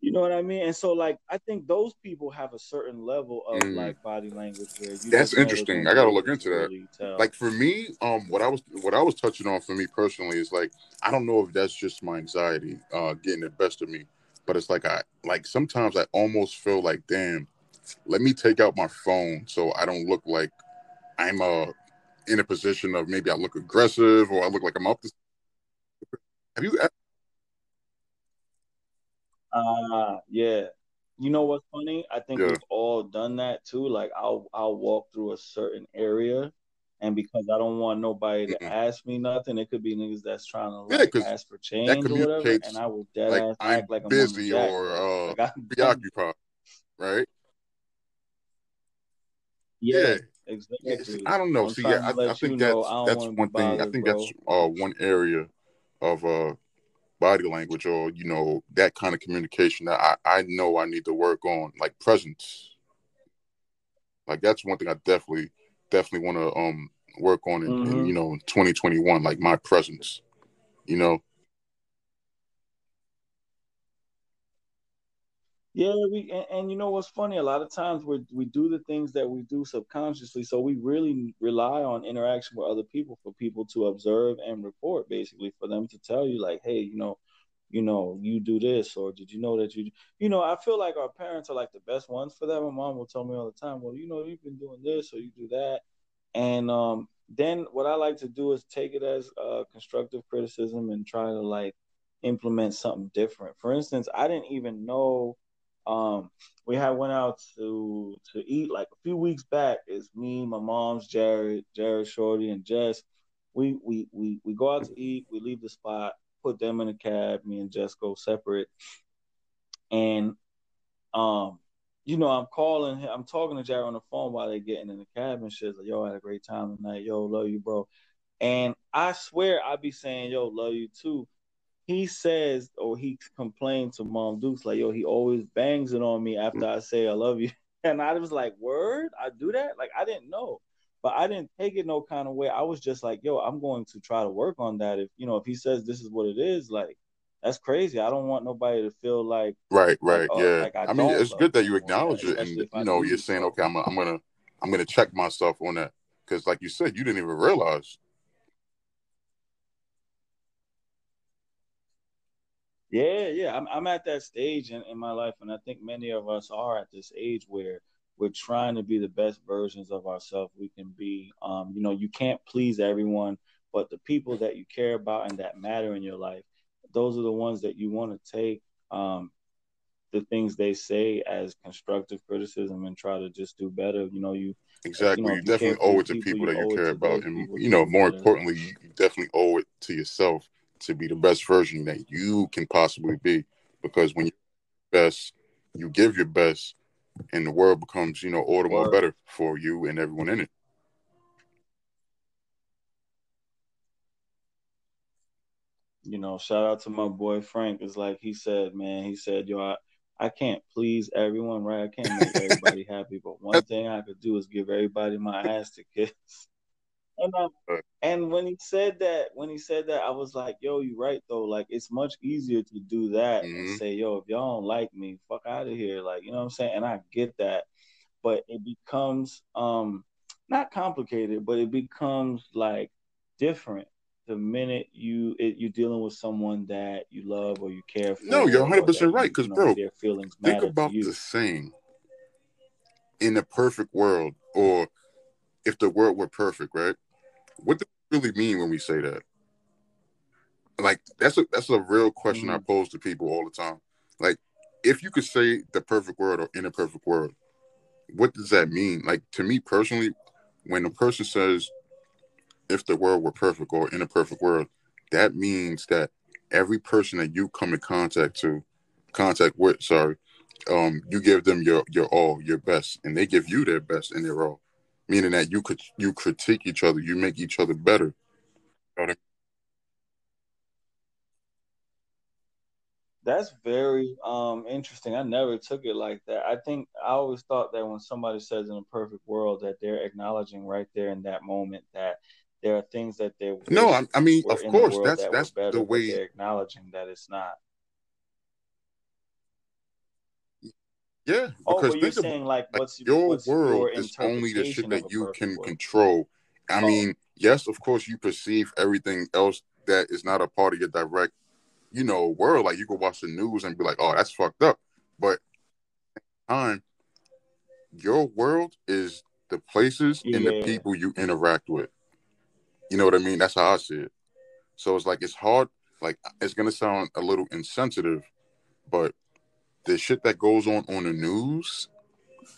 you know what I mean? And so, like, I think those people have a certain level of Mm. like body language where you That's just know they're interesting. I gotta look into that. really like for me um what i was what i was touching on for me personally is like i don't know if that's just my anxiety uh getting the best of me but it's like i like sometimes i almost feel like damn let me take out my phone so i don't look like i'm uh in a position of maybe i look aggressive or i look like i'm up to have you Uh yeah. You know what's funny? I think Yeah. we've all done that too. Like I'll I'll walk through a certain area and because I don't want nobody to Mhm. ask me nothing, it could be niggas that's trying to Yeah, ask for change or whatever, and I will dead like ass i'm act like I'm busy the jack, or uh Like I'm preoccupied right yeah, yeah exactly. I don't know. I'm See, yeah, I, I think you know that's I that's want to be one thing. I think bro. that's uh one area of uh body language or you know that kind of communication that I I know I need to work on, like presence. Like that's one thing I definitely definitely want to um work on in, in hmm you know in 2021, like my presence. You know, Yeah, we and, and you know what's funny? A lot of times we we do the things that we do subconsciously, so we really rely on interaction with other people for people to observe and report, basically, for them to tell you like, hey, you know, you know, you do this, or did you know that you, you know, I feel like our parents are like the best ones for that. My mom will tell me all the time, well, you know, you've been doing this or you do that, and um, then what I like to do is take it as uh, constructive criticism and try to like implement something different. For instance, I didn't even know Um, we had went out to to eat like a few weeks back. It's me, my mom's Jared, Jared Shorty, and Jess. We we we we go out to eat. We leave the spot, put them in a cab. Me and Jess go separate, and um, you know, I'm calling, him, I'm talking to Jared on the phone while they're getting in the cab and shit. Like, yo, I had a great time tonight. Yo, love you, bro. And I swear I be saying, yo, love you too. He says, or he complained to Mom Dukes, like, yo, he always bangs it on me after I say I love you. And I was like, word? I do that? Like, I didn't know. But I didn't take it no kind of way. I was just like, yo, I'm going to try to work on that. If, you know, if he says this is what it is, like, that's crazy. I don't want nobody to feel like right, right, like, oh, yeah. Like I, I, mean, it's good that you acknowledge it, and you know, you're saying, okay, I'm, I'm gonna, I'm gonna check myself on that because, like you said, you didn't even realize Yeah, yeah. I'm I'm at that stage in, in my life, and I think many of us are at this age where we're trying to be the best versions of ourselves we can be. Um, you know, you can't please everyone, but the people that you care about and that matter in your life, those are the ones that you want to take um, the things they say as constructive criticism and try to just do better. You know, you exactly. You, know, you definitely owe it to people, people that you care about, and you know, more better. importantly, you definitely owe it to yourself to be the best version that you can possibly be. Because when you best, you give your best, and the world becomes, you know, all the more better for you and everyone in it. You know, shout out to my boy Frank. It's like he said, man. He said, "Yo, I, I can't please everyone, right? I can't make everybody happy, but one thing I could do is give everybody my ass to kiss." And um, and when he said that, when he said that, I was like, "Yo, you're right though. Like, it's much easier to do that mm-hmm. and say, yo, if y'all don't like me, fuck out of here. Like, you know what I'm saying? And I get that, but it becomes um not complicated, but it becomes like different the minute you it, you're dealing with someone that you love or you care for. No, you're 100 percent right. Because, you know, bro, their feelings think about the saying: "In a perfect world," or if the world were perfect, right? What do we really mean when we say that? Like that's a that's a real question mm-hmm. I pose to people all the time. Like, if you could say the perfect world or in a perfect world, what does that mean? Like to me personally, when a person says if the world were perfect or in a perfect world, that means that every person that you come in contact to, contact with, sorry, um, you give them your your all, your best, and they give you their best and their all meaning that you could you critique each other, you make each other better. You know That's very um, interesting. I never took it like that. I think I always thought that when somebody says in a perfect world that they're acknowledging right there in that moment that there are things that they no. I, I mean, of course, that's that that's better, the way they're acknowledging that it's not. Yeah, oh, because oh, you're saying like, what's your what's world your is only the shit that you can world. control. I oh. mean, yes, of course, you perceive everything else that is not a part of your direct, you know, world. Like you can watch the news and be like, "Oh, that's fucked up," but time, your world is the places yeah. and the people you interact with. You know what I mean? That's how I see it. So it's like it's hard. Like it's gonna sound a little insensitive, but the shit that goes on on the news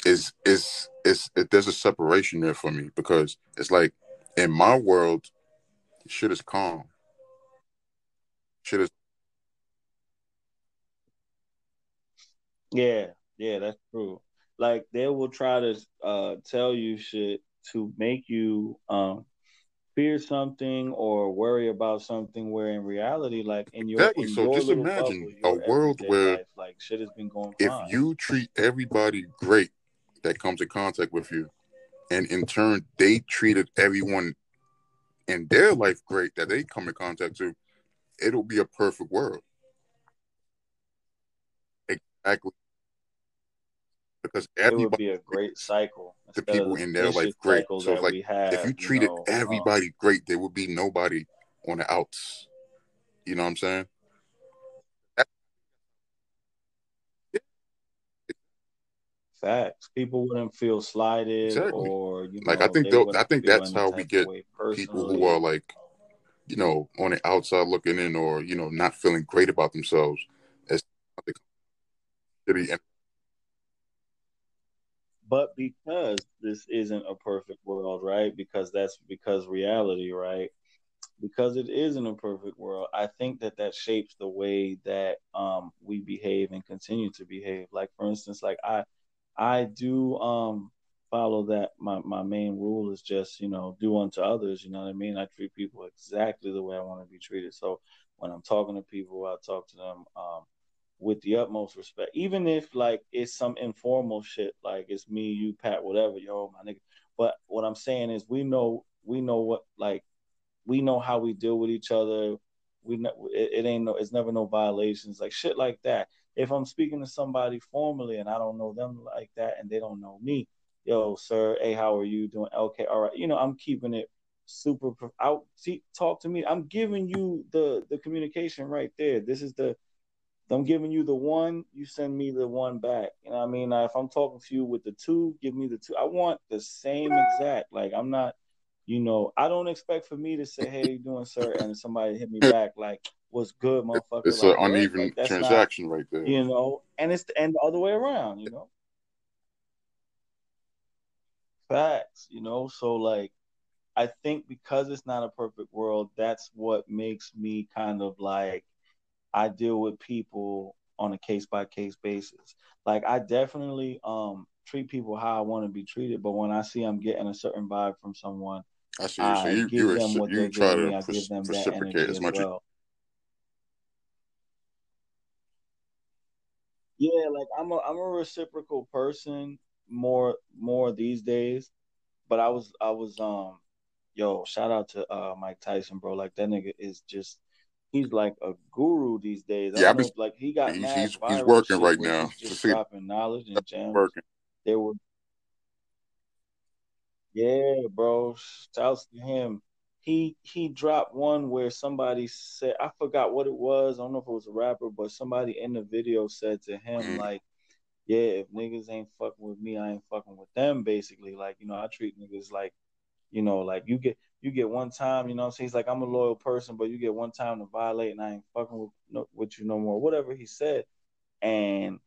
is is is it, there's a separation there for me because it's like in my world, shit is calm. Shit is. Yeah, yeah, that's true. Like they will try to uh, tell you shit to make you um, fear something or worry about something where in reality like in your exactly. in so your just imagine bubble, a world where life, shit has been going if fine. you treat everybody great that comes in contact with you and in turn they treated everyone in their life great that they come in contact to it'll be a perfect world exactly because everybody it would be a great cycle. The people in their life great. So like have, if you treated you know, everybody um, great, there would be nobody on the outs. You know what I'm saying? Facts. People wouldn't feel slighted exactly. or you like. I think I think that's how we get people who are like, you know, on the outside looking in, or you know, not feeling great about themselves. As but because this isn't a perfect world, right? Because that's because reality, right? Because it isn't a perfect world, I think that that shapes the way that um, we behave and continue to behave. Like for instance, like I, I do um, follow that. My my main rule is just you know do unto others. You know what I mean? I treat people exactly the way I want to be treated. So when I'm talking to people, I talk to them um, with the utmost respect, even if like it's some informal shit, like it's me, you, Pat, whatever, yo, my nigga. But what I'm saying is, we know, we know what, like, we know how we deal with each other. We know it, it ain't no, it's never no violations, like shit like that. If I'm speaking to somebody formally and I don't know them like that, and they don't know me, yo, sir, hey, how are you doing? Okay, all right, you know, I'm keeping it super out. See, talk to me. I'm giving you the the communication right there. This is the I'm giving you the one, you send me the one back. You know I mean? If I'm talking to you with the two, give me the two. I want the same exact. Like I'm not, you know, I don't expect for me to say, "Hey, you doing, sir?" and somebody hit me back like, "What's good, motherfucker?" It's like, an uneven like, transaction not, right there. You know, and it's and the other way around. You know, facts. You know, so like, I think because it's not a perfect world, that's what makes me kind of like I deal with people on a case by case basis. Like I definitely um treat people how I want to be treated, but when I see I'm getting a certain vibe from someone, I see. I so you give you, them what you try to me. Give them reciprocate as much as well. Yeah, like I'm a I'm a reciprocal person more more these days. But I was I was um yo, shout out to uh Mike Tyson, bro. Like that nigga is just he's like a guru these days. I yeah, know, like he got he's he's, he's working right now. He's just dropping knowledge and gems. Working. They were, yeah, bro. Shouts to him. He he dropped one where somebody said I forgot what it was. I don't know if it was a rapper, but somebody in the video said to him mm. like, "Yeah, if niggas ain't fucking with me, I ain't fucking with them." Basically, like you know, I treat niggas like, you know, like you get you get one time, you know I'm saying? He's like, I'm a loyal person, but you get one time to violate and I ain't fucking with, no, with you no more. Whatever he said. And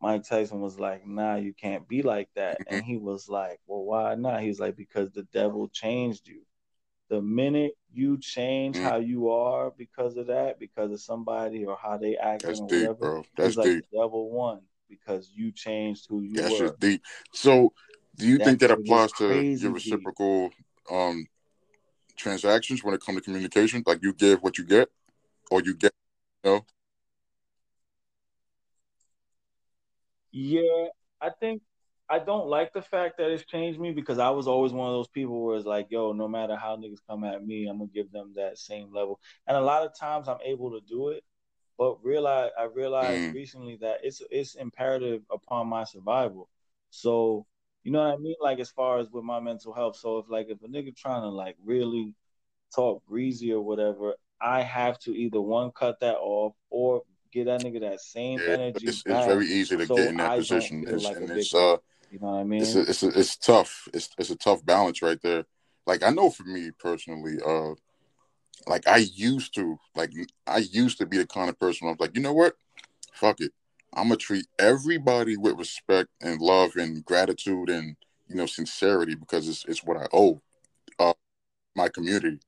Mike Tyson was like, nah, you can't be like that. And he was like, well, why not? He's like, because the devil changed you. The minute you change mm. how you are because of that, because of somebody or how they act or deep, whatever, bro. That's like deep. the devil won because you changed who you That's were. Just deep. So do you That's think that applies to your reciprocal um transactions when it comes to communication? Like you give what you get, or you get, you know? Yeah, I think I don't like the fact that it's changed me because I was always one of those people where it's like, yo, no matter how niggas come at me, I'm gonna give them that same level. And a lot of times I'm able to do it, but realize I realized mm. recently that it's it's imperative upon my survival. So you know what I mean? Like as far as with my mental health. So if like if a nigga trying to like really talk breezy or whatever, I have to either one cut that off or get that nigga that same yeah, energy. It's, it's, very easy to so get in that I position, it's, like and it's uh, you know what I mean? It's a, it's a, it's tough. It's it's a tough balance right there. Like I know for me personally, uh, like I used to, like I used to be the kind of person I was like, you know what, fuck it, I'm gonna treat everybody with respect and love and gratitude and you know sincerity because it's it's what I owe uh, my community.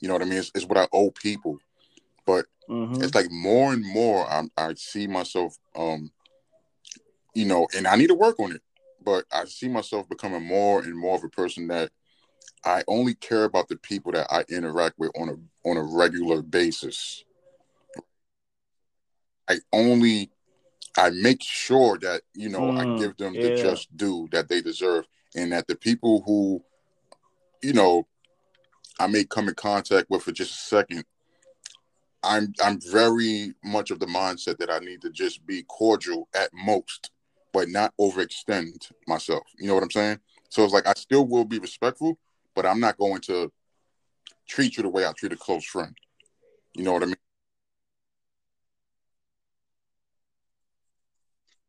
You know what I mean? It's, it's what I owe people. But mm-hmm. it's like more and more I, I see myself, um, you know, and I need to work on it. But I see myself becoming more and more of a person that I only care about the people that I interact with on a on a regular basis. I only I make sure that you know mm, I give them yeah. the just due that they deserve, and that the people who, you know, I may come in contact with for just a second, I'm I'm very much of the mindset that I need to just be cordial at most, but not overextend myself. You know what I'm saying? So it's like I still will be respectful, but I'm not going to treat you the way I treat a close friend. You know what I mean?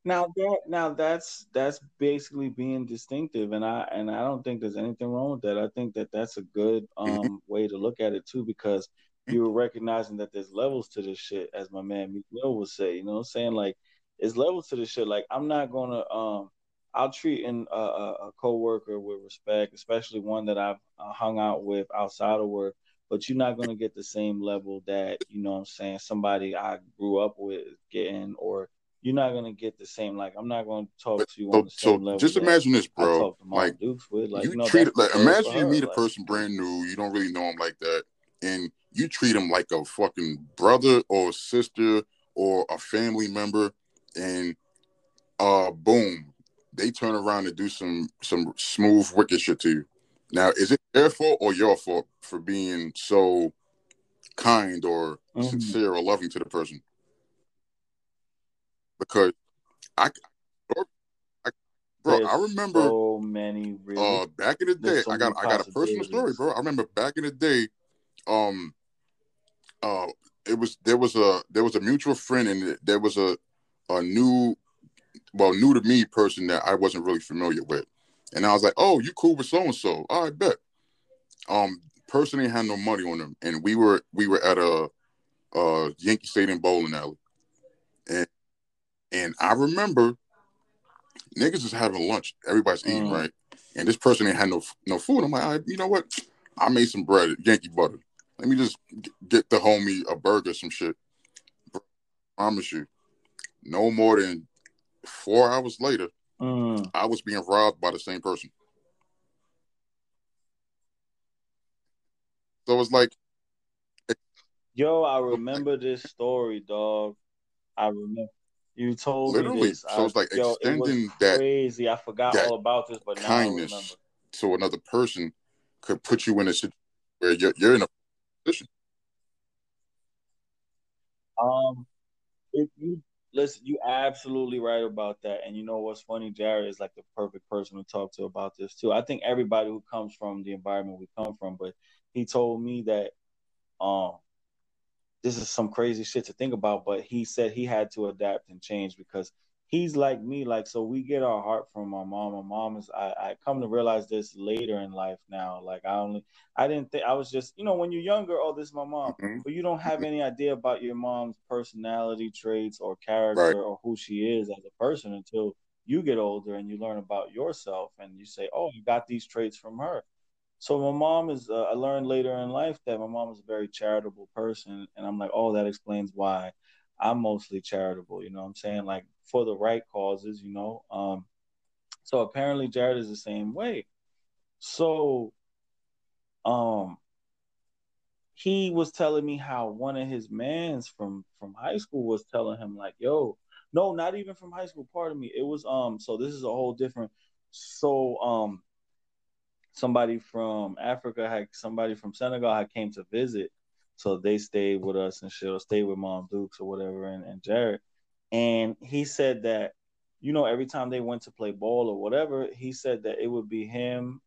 Now that now that's that's basically being distinctive, and I and I don't think there's anything wrong with that. I think that that's a good mm-hmm. um way to look at it too, because mm-hmm. you're recognizing that there's levels to this shit, as my man Meek Mill would say. You know, what I'm saying like, there's level to this shit. Like I'm not gonna um I'll treat in a, a, coworker with respect, especially one that I've uh, hung out with outside of work. But you're not gonna get the same level that you know. what I'm saying somebody I grew up with getting, or you're not gonna get the same. Like I'm not gonna talk But to you so, on the so level. just imagine this, bro. talk to Mom Like with. Like you you know, treat it like imagine you her. meet a Like person brand new, you don't really know him like that, and you treat him like a fucking brother or sister or a family member, and uh, boom, they turn around and do some some smooth wicked shit to you. Now, is it their fault or your fault for being so kind or mhm. sincere or loving to the person? Because I, I bro, I remember so many really. uh back in the day so i got i got a personal story bro i remember back in the day um uh it was there was a there was a mutual friend and there was a a new well new to me person that i wasn't really familiar with. And i was like oh you cool with so and so i bet. Um person ain't had no money on them. And we were we were at a uh yankee stadium bowling alley. And and i remember niggas is having lunch. Everybody's eating Mm. right? And this person ain't had no no food. I'm like "All right, you know what? I made some bread yankee butter. Let me just g- get the homie a burger some shit. Bro, promise you no more than four hours later Mm. i was being robbed by the same person so it's like Yo, I remember this story, dog. I remember you told me this. so I it's like yo, it was extending that crazy. I forgot all about this, but now I remember. kindness to another person could put you in a situation where you're, you're in a position Um, if you listen, you absolutely right about that. And you know what's funny? Jared is like the perfect person to talk to about this too. I think everybody who comes from the environment we come from, but he told me that um this is some crazy shit to think about, but he said he had to adapt and change because he's like me. Like, so we get our heart from our mom. My mom is, I, I come to realize this later in life now. Like, I only, I didn't think, I was just, you know, when you're younger, oh, this is my mom. Mhm. But you don't have any idea about your mom's personality traits or character right or who she is as a person until you get older and you learn about yourself and you say, oh, you got these traits from her. So my mom is. Uh, I learned later in life that my mom is a very charitable person, and I'm like, oh, that explains why I'm mostly charitable. You know, what I'm saying like for the right causes. You know, um. So apparently Jared is the same way. So, um, he was telling me how one of his mans from from high school was telling him like, yo, no, not even from high school. Pardon me. It was um. So this is a whole different. So um somebody from Africa had somebody from Senegal had came to visit. So they stayed with us and shit, or stayed with Mom Dukes or whatever and, and Jared. And he said that, you know, every time they went to play ball or whatever, he said that it would be him,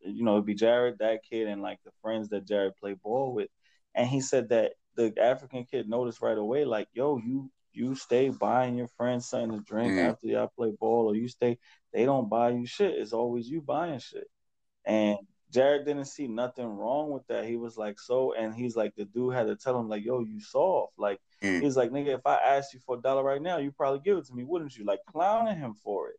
you know, it'd be Jared, that kid, and like the friends that Jared played ball with. And he said that the African kid noticed right away, like, yo, you you stay buying your friends something to drink Mm. after y'all play ball, or you stay, they don't buy you shit. It's always you buying shit. And Jared didn't see nothing wrong with that. He was like, so, and he's like, the dude had to tell him, like, yo, you soft. Like, Mm. he's like, nigga, if I asked you for a dollar right now, you probably give it to me, wouldn't you? Like, clowning him for it.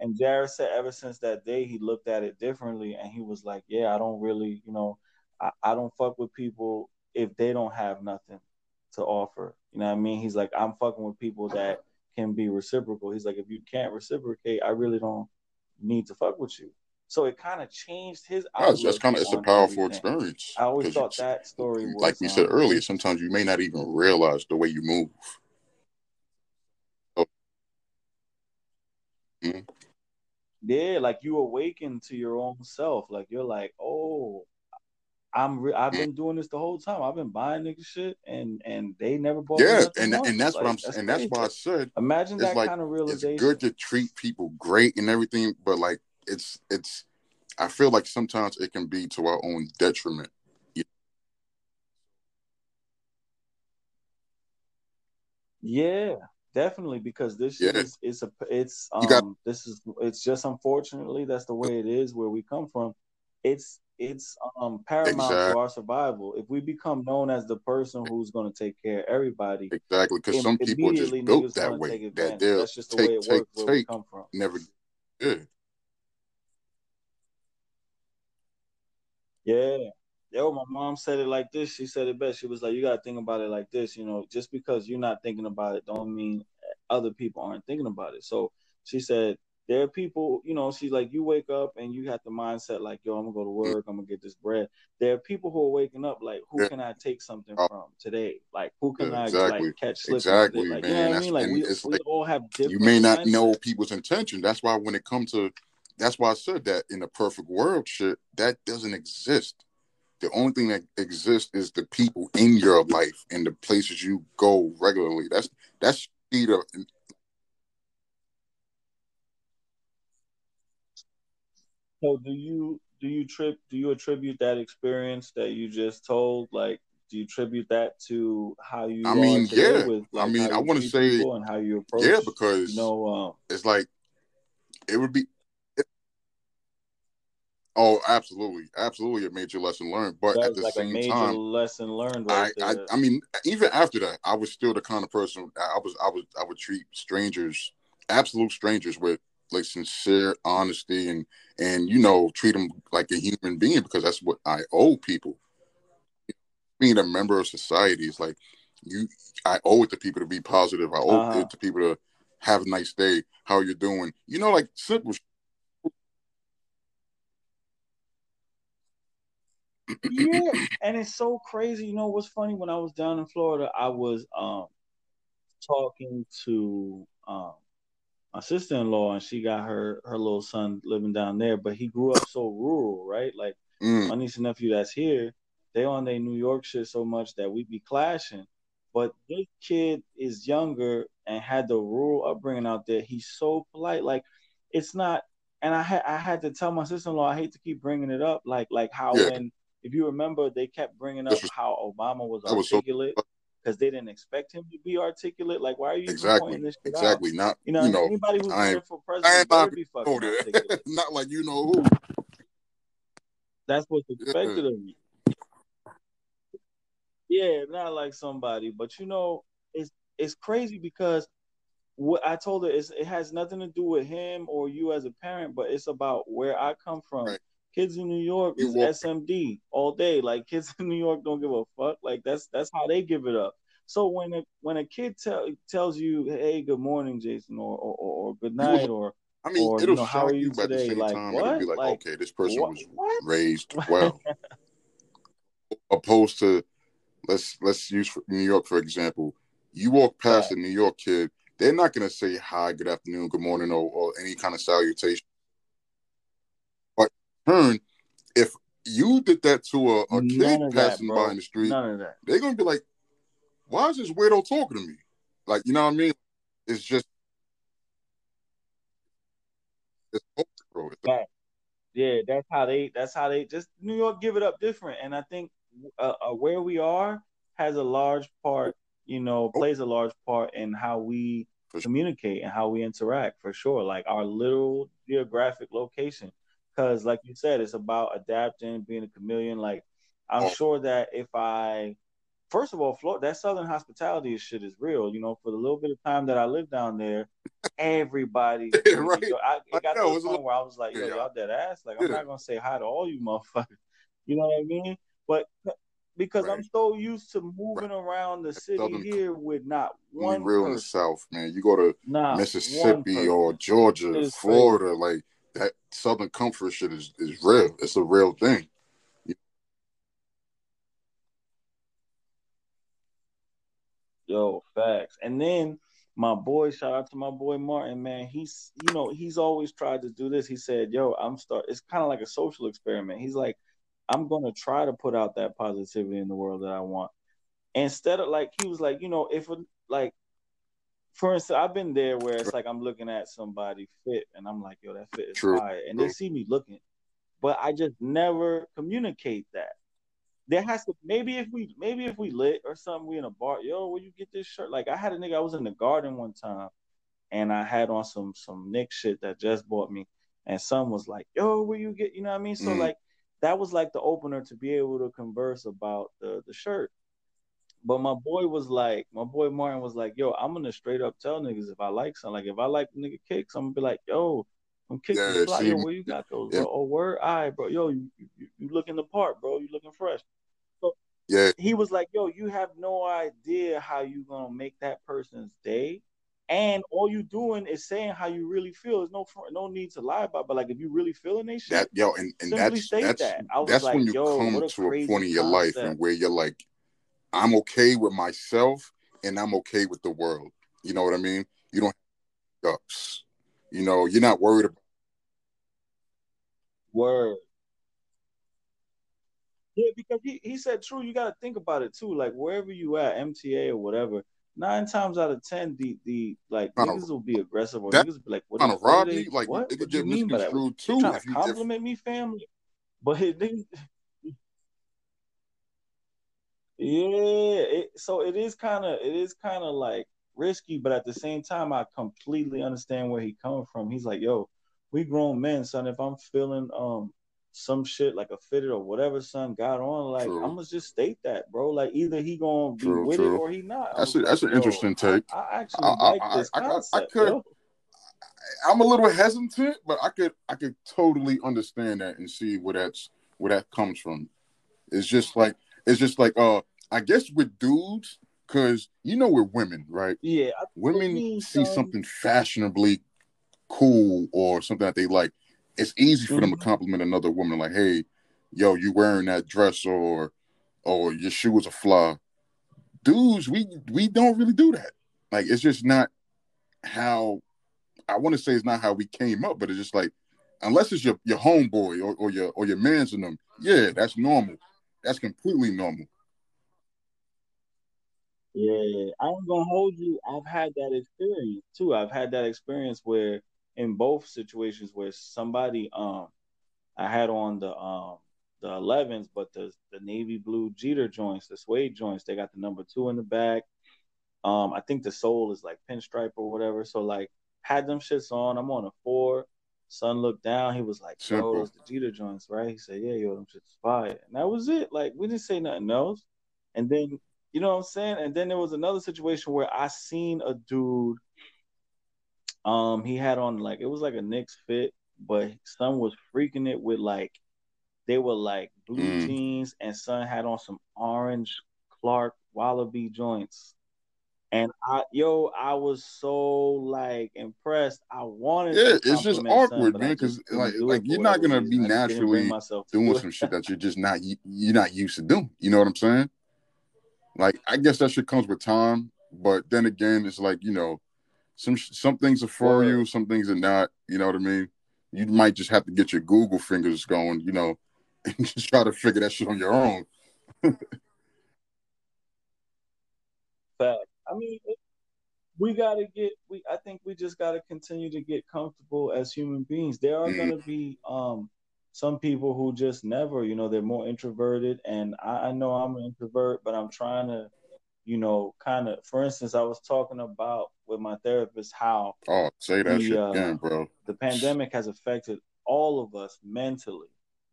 And Jared said, ever since that day, he looked at it differently, and he was like, yeah, I don't really, you know, I, I don't fuck with people if they don't have nothing to offer. You know what I mean? He's like, I'm fucking with people that can be reciprocal. He's like, if you can't reciprocate, I really don't need to fuck with you. So it kind of changed his No, it's outlook kind of it's a powerful everything. experience I always thought that story was like we said um, earlier sometimes you may not even realize the way you move so, mhm. Yeah, like you awaken to your own self. Like you're like, oh, I'm re- I've Mm. been doing this the whole time. I've been buying nigga shit, and and they never bought yeah and and that's what i'm that's and that's why i said Imagine that like kind of realization. it's good to treat people great and everything but like it's it's i feel like sometimes it can be to our own detriment Yeah, definitely because this yeah is it's a it's you got um this is it's just unfortunately that's the way it is where we come from. It's it's um paramount to exactly our survival. If we become known as the person who's going to take care of everybody, exactly because some people are just built that way that they'll That's just the way take it take works where we take come from. never Yeah. Yeah. Yo, my mom said it like this. She said it best. She was like, "You gotta think about it like this. You know, just because you're not thinking about it, don't mean other people aren't thinking about it." So she said, "There are people. You know, she's like, you wake up and you have the mindset like, yo, I'm gonna go to work. I'm gonna get this bread. There are people who are waking up like, who Yeah. can I take something Oh. from today? Like, who can Yeah, I like catch slipping Exactly, today? Like, man. you know what I mean? Like, we we like, all have different. you may not intentions. know people's intention. That's why when it comes to that's why I said that in a perfect world shit, that doesn't exist. The only thing that exists is the people in your life and the places you go regularly. That's that's either So do you do you trip do you attribute that experience that you just told like do you attribute that to how you I mean, yeah. with I mean, I wanna say- and how you approach yeah, because you know um, it's like it would be Oh, absolutely. Absolutely a major lesson learned. But at the like a same major time, lesson learned I, right I there. I mean, even after that, I was still the kind of person I was I was I would treat strangers, absolute strangers, with like sincere honesty and and you know treat them like a human being because that's what I owe people. Being a member of society is like you. I owe it to people to be positive. I owe Uh-huh. it to people to have a nice day. How you doing? You know, like simple. Yeah, and it's so crazy. You know what's funny? When I was down in Florida, I was um talking to um my sister in law, and she got her her little son living down there, but he grew up so rural, right? Like Mm, my niece and nephew that's here, they on their New York shit so much that we be clashing. But this kid is younger and had the rural upbringing out there. He's so polite. Like it's not. And I had I had to tell my sister in law. I hate to keep bringing it up. Like like how Yeah. when if you remember they kept bringing up how Obama was so- articulate because they didn't expect him to be articulate. Like why are you exactly. pointing this shit out? Exactly. Not You know, you know. anybody who's running for president ain't not better be fucking articulate. Not like you know who. That's what's expected of you. Yeah, not like somebody, but you know, it's it's crazy because what I told her is it has nothing to do with him or you as a parent, but it's about where I come from. Right. Kids in New York is SMD all day. Like kids in New York don't give a fuck. Like that's that's how they give it up. So when a when a kid tell, tells you, "Hey, good morning, Jason," or or, or, or good night, or I mean, Or, it'll know, how shock you, you but at the same Like, time, it'll be like, Like, okay, this person what? was what? raised well. Opposed to let's let's use New York for example. You walk past Right. a New York kid, they're not gonna say hi, good afternoon, good morning, or, or any kind of salutation. Turn, if you did that to a, a kid of that, passing by in the street, None of that. they're gonna be like, "Why is this weirdo talking to me?" Like, you know what I mean? It's just, it's Right. Yeah, that's how they. That's how they. Just New York give it up different, and I think uh, uh, where we are has a large part. You know, plays a large part in how we communicate and how we interact. For sure, like our literal geographic location. Because, like you said, it's about adapting, being a chameleon. Like I'm sure that if I First of all, Florida, that Southern hospitality shit is real. You know, for the little bit of time that I lived down there, everybody, right. yo, I, I it got know, to the point where I was like, yo, y'all dead ass. Like, I'm not gonna say hi to all you motherfuckers. You know what I mean? But because I'm so used to moving around the city Southern here with not one real in the South, man. You go to not Mississippi or Georgia, Florida, like that Southern comfort shit is, is real. It's a real thing. Yo, facts. And then my boy, shout out to my boy Martin, man. He's you know, he's always tried to do this. He said, Yo, I'm start it's kind of like a social experiment. He's like, I'm gonna try to put out that positivity in the world that I want. Instead of like he was like, you know, if like for instance, I've been there where it's like I'm looking at somebody fit and I'm like, yo, that fit is True. fire. And they see me looking. But I just never communicate that there has to maybe if we maybe if we lit or something, we in a bar, yo, where you get this shirt? Like I had a nigga, I was in the garden one time and I had on some some Knick shit that just bought me, and some was like, yo, where you get, you know what I mean? So Mm. like that was like the opener to be able to converse about the the shirt. But my boy was like, my boy Martin was like, yo, I'm gonna straight up tell niggas if I like something. Like if I like the nigga kicks, I'm gonna be like, yo, I'm kicking Yeah, the fly. Yo, where you got those, yeah. bro? Oh, word, all right, bro. Yo, you, you, you looking the part, bro. You looking fresh. yeah, He was like, yo, you have no idea how you gonna make that person's day. And all you doing is saying how you really feel. There's no fr- no need to lie about. it. But like, if you really feeling they shit, that yo, and, and that's that's that. I was that's like, when you yo, come to a point in your life and where you're like, I'm okay with myself and I'm okay with the world. You know what I mean? You don't have ups. You know, you're not worried about Word. Yeah, because he, he said true. You got to think about it too. Like wherever you at, MTA or whatever, nine times out of ten, the the like to- niggas will be aggressive or That niggas be like, what, trying is, to rob me. Like what? it What could do you mean by that? misconstrued You too. trying to compliment me, family? But it, niggas- yeah, it, so it is kind of it is kind of like risky, but at the same time, I completely understand where he coming from. He's like, yo, we grown men, son. If I'm feeling um some shit like a fitted or whatever, son, got on, like True. I'm gonna just state that, bro. Like either he gonna be True, with it or he not. That's a, that's like, an interesting take. I I, actually I, like I, this I, I, I could. yo. I'm a little hesitant, but I could I could totally understand that and see where that's where that comes from. It's just like it's just like uh I guess with dudes, cause you know we're women, right? Yeah, Women me, see son. something fashionably cool or something that they like. It's easy for them to Mhm. compliment another woman, like, "Hey, yo, you wearing that dress or or your shoes are fly." Dudes, we we don't really do that. Like, it's just not how I want to say it's not how we came up, but it's just like unless it's your your homeboy or, or your or your man's in them, yeah, that's normal. That's completely normal. Yeah, I'm gonna hold you. I've had that experience too. I've had that experience where in both situations where somebody um I had on the um the 11s, but the the navy blue Jeter joints, the suede joints, they got the number two in the back. Um, I think the sole is like pinstripe or whatever. So like had them shits on. I'm on a four. Son looked down. He was like, "Yo, those the Jeter joints, right?" He said, "Yeah, yo, them shits fire." And that was it. Like we didn't say nothing else. And then you know what I'm saying? And then there was another situation where I seen a dude. Um, he had on like it was like a Knicks fit, but son was freaking it with like they were like blue Mm. jeans, and son had on some orange Clark Wallabee joints. And I, yo, I was so like impressed. I wanted Yeah, it's just compliment son, awkward, man, because like like you're not gonna be reason. I just didn't bring naturally myself doing some shit that you're just not you're not used to doing. You know what I'm saying? Like I guess that shit comes with time, but then again, it's like you know, some some things are for Word. you, some things are not. You know what I mean? You might just have to get your Google fingers going, you know, and just try to figure that shit on your own. Fact. I mean, we gotta get. We I think we just gotta continue to get comfortable as human beings. There are gonna be um some people who just never, you know, they're more introverted, and I, I know I'm an introvert, but I'm trying to, you know, kind of. For instance, I was talking about with my therapist how Oh, say that the shit uh, again, bro. the pandemic has affected all of us mentally.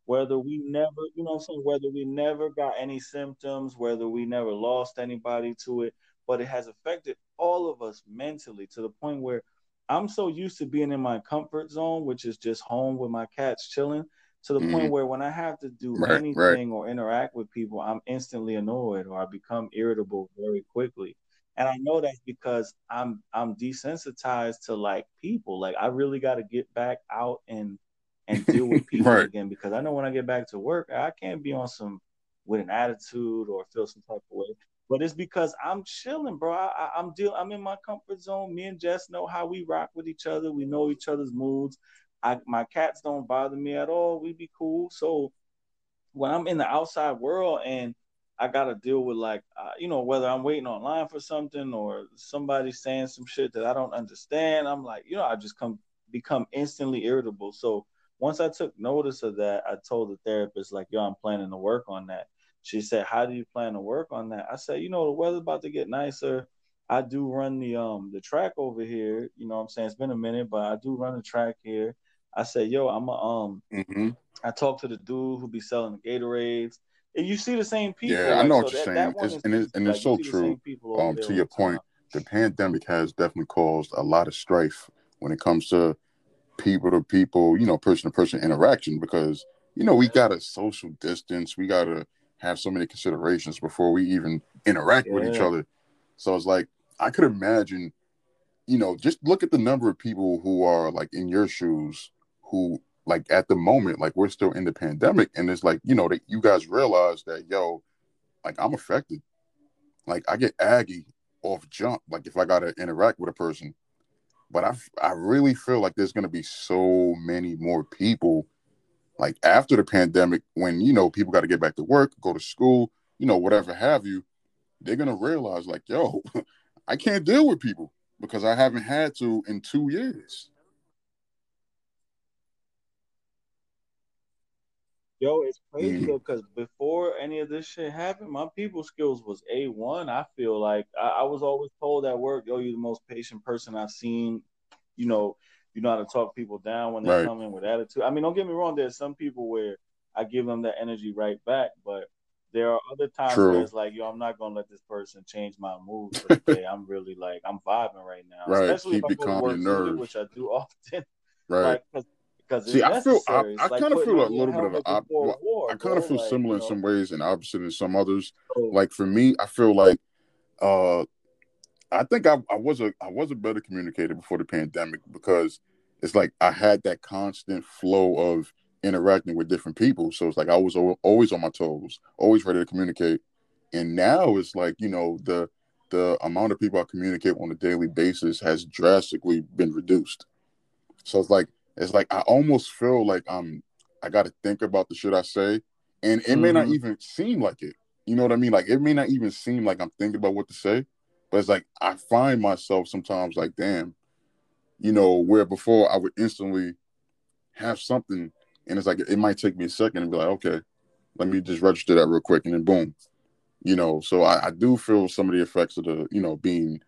Whether we never, you know I'm saying, whether we never got any symptoms, whether we never lost anybody to it, but it has affected all of us mentally to the point where I'm so used to being in my comfort zone, which is just home with my cats chilling, to the Mhm. point where when I have to do Right, right. anything or interact with people, I'm instantly annoyed or I become irritable very quickly. And I know that's because I'm I'm desensitized to like people. Like I really got to get back out and and deal with people Right. again because I know when I get back to work, I can't be on some with an attitude or feel some type of way. But it's because I'm chilling, bro. I, I'm deal. I'm in my comfort zone. Me and Jess know how we rock with each other. We know each other's moods. I, my cats don't bother me at all. We be cool. So when I'm in the outside world and I gotta deal with like, uh, you know, whether I'm waiting online for something or somebody saying some shit that I don't understand, I'm like, you know, I just come become instantly irritable. So once I took notice of that, I told the therapist like, yo, I'm planning to work on that. She said, how do you plan to work on that? I said, you know, the weather's about to get nicer. I do run the um the track over here. You know what I'm saying? It's been a minute, but I do run the track here. I said, yo, I'm a um hmm I talked to the dude who be selling the Gatorades. And you see the same people. Yeah, I know so what you're that, saying. that It's, and, it, easy. and Like, it's so true. same people over Um, to your point, the pandemic has definitely caused a lot of strife when it comes to people to people, you know, person to person interaction because you know we got to social distance. We got to have so many considerations before we even interact yeah. with each other. So it's like I could imagine, you know, just look at the number of people who are like in your shoes who like at the moment, like we're still in the pandemic, and it's like, you know, that you guys realize that yo, like I'm affected. Like I get aggy off jump, like if I gotta interact with a person. But I I really feel like there's gonna be so many more people like after the pandemic, when you know people got to get back to work, go to school, you know, whatever have you, they're gonna realize like, yo, I can't deal with people because I haven't had to in two years. Yo, it's crazy mm-hmm. though, because before any of this shit happened, my people skills was A one. I feel like I, I, was always told at work, yo, you're the most patient person I've seen. You know, you know how to talk people down when they right. come in with attitude. I mean, don't get me wrong, there's some people where I give them that energy right back, but there are other times True. where it's like, yo, I'm not gonna let this person change my mood for the day. I'm really like, I'm vibing right now, right. especially Keep if I go to work, which I do often. Right. Like, because See, I feel I, I like kind of feel a little bit of the op- war, I kind of feel like, similar you know? in some ways and opposite in some others. Like for me, I feel like uh I think I, I was a I was a better communicator before the pandemic because it's like I had that constant flow of interacting with different people. So it's like I was always on my toes, always ready to communicate. And now it's like you know the the amount of people I communicate on a daily basis has drastically been reduced. So it's like it's like I almost feel like I'm I got to think about the shit I say, and it mm-hmm. may not mm-hmm. even seem like it. You know what I mean? Like it may not even seem like I'm thinking about what to say, but it's like I find myself sometimes like, damn, you know, where before I would instantly have something, and it's like it might take me a second and be like, okay, let me just register that real quick, and then boom, you know. So I, I do feel some of the effects of the, you know, being,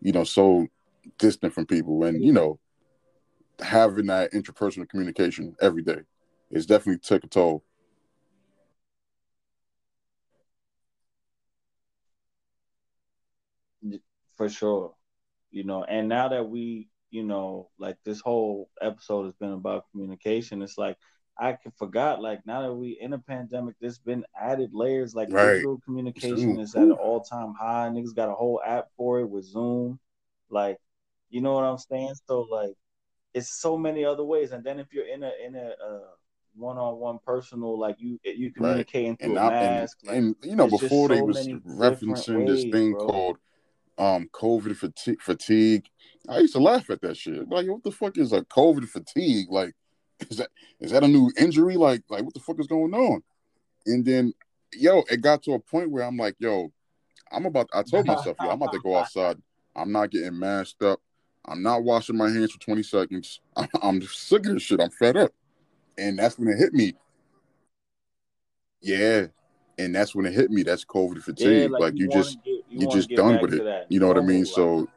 you know, so distant from people, and you know, having that interpersonal communication every day is definitely take a toll. For sure. You know, and now that we, you know, like this whole episode has been about communication, it's like I can forgot, like now that we in a pandemic, there's been added layers like right. communication Zoom. is at an all time high. Niggas got a whole app for it with Zoom. Like, you know what I'm saying? So like it's so many other ways. And then if you're in a in a uh, one-on-one personal like you you communicating right. through and a mask and, like, and, you know before they was referencing ways, this thing bro. called um covid fatigue fatigue i used to laugh at that shit like what the fuck is a covid fatigue like is that is that a new injury like like what the fuck is going on and then yo it got to a point where i'm like yo i'm about i told myself yo i'm about to go outside i'm not getting mashed up I'm not washing my hands for 20 seconds. I'm sick of this shit. I'm fed up. And that's when it hit me. Yeah. And that's when it hit me. That's COVID fatigue. Yeah, like, like, you, you just get, you, you just done with it. You know what I mean? So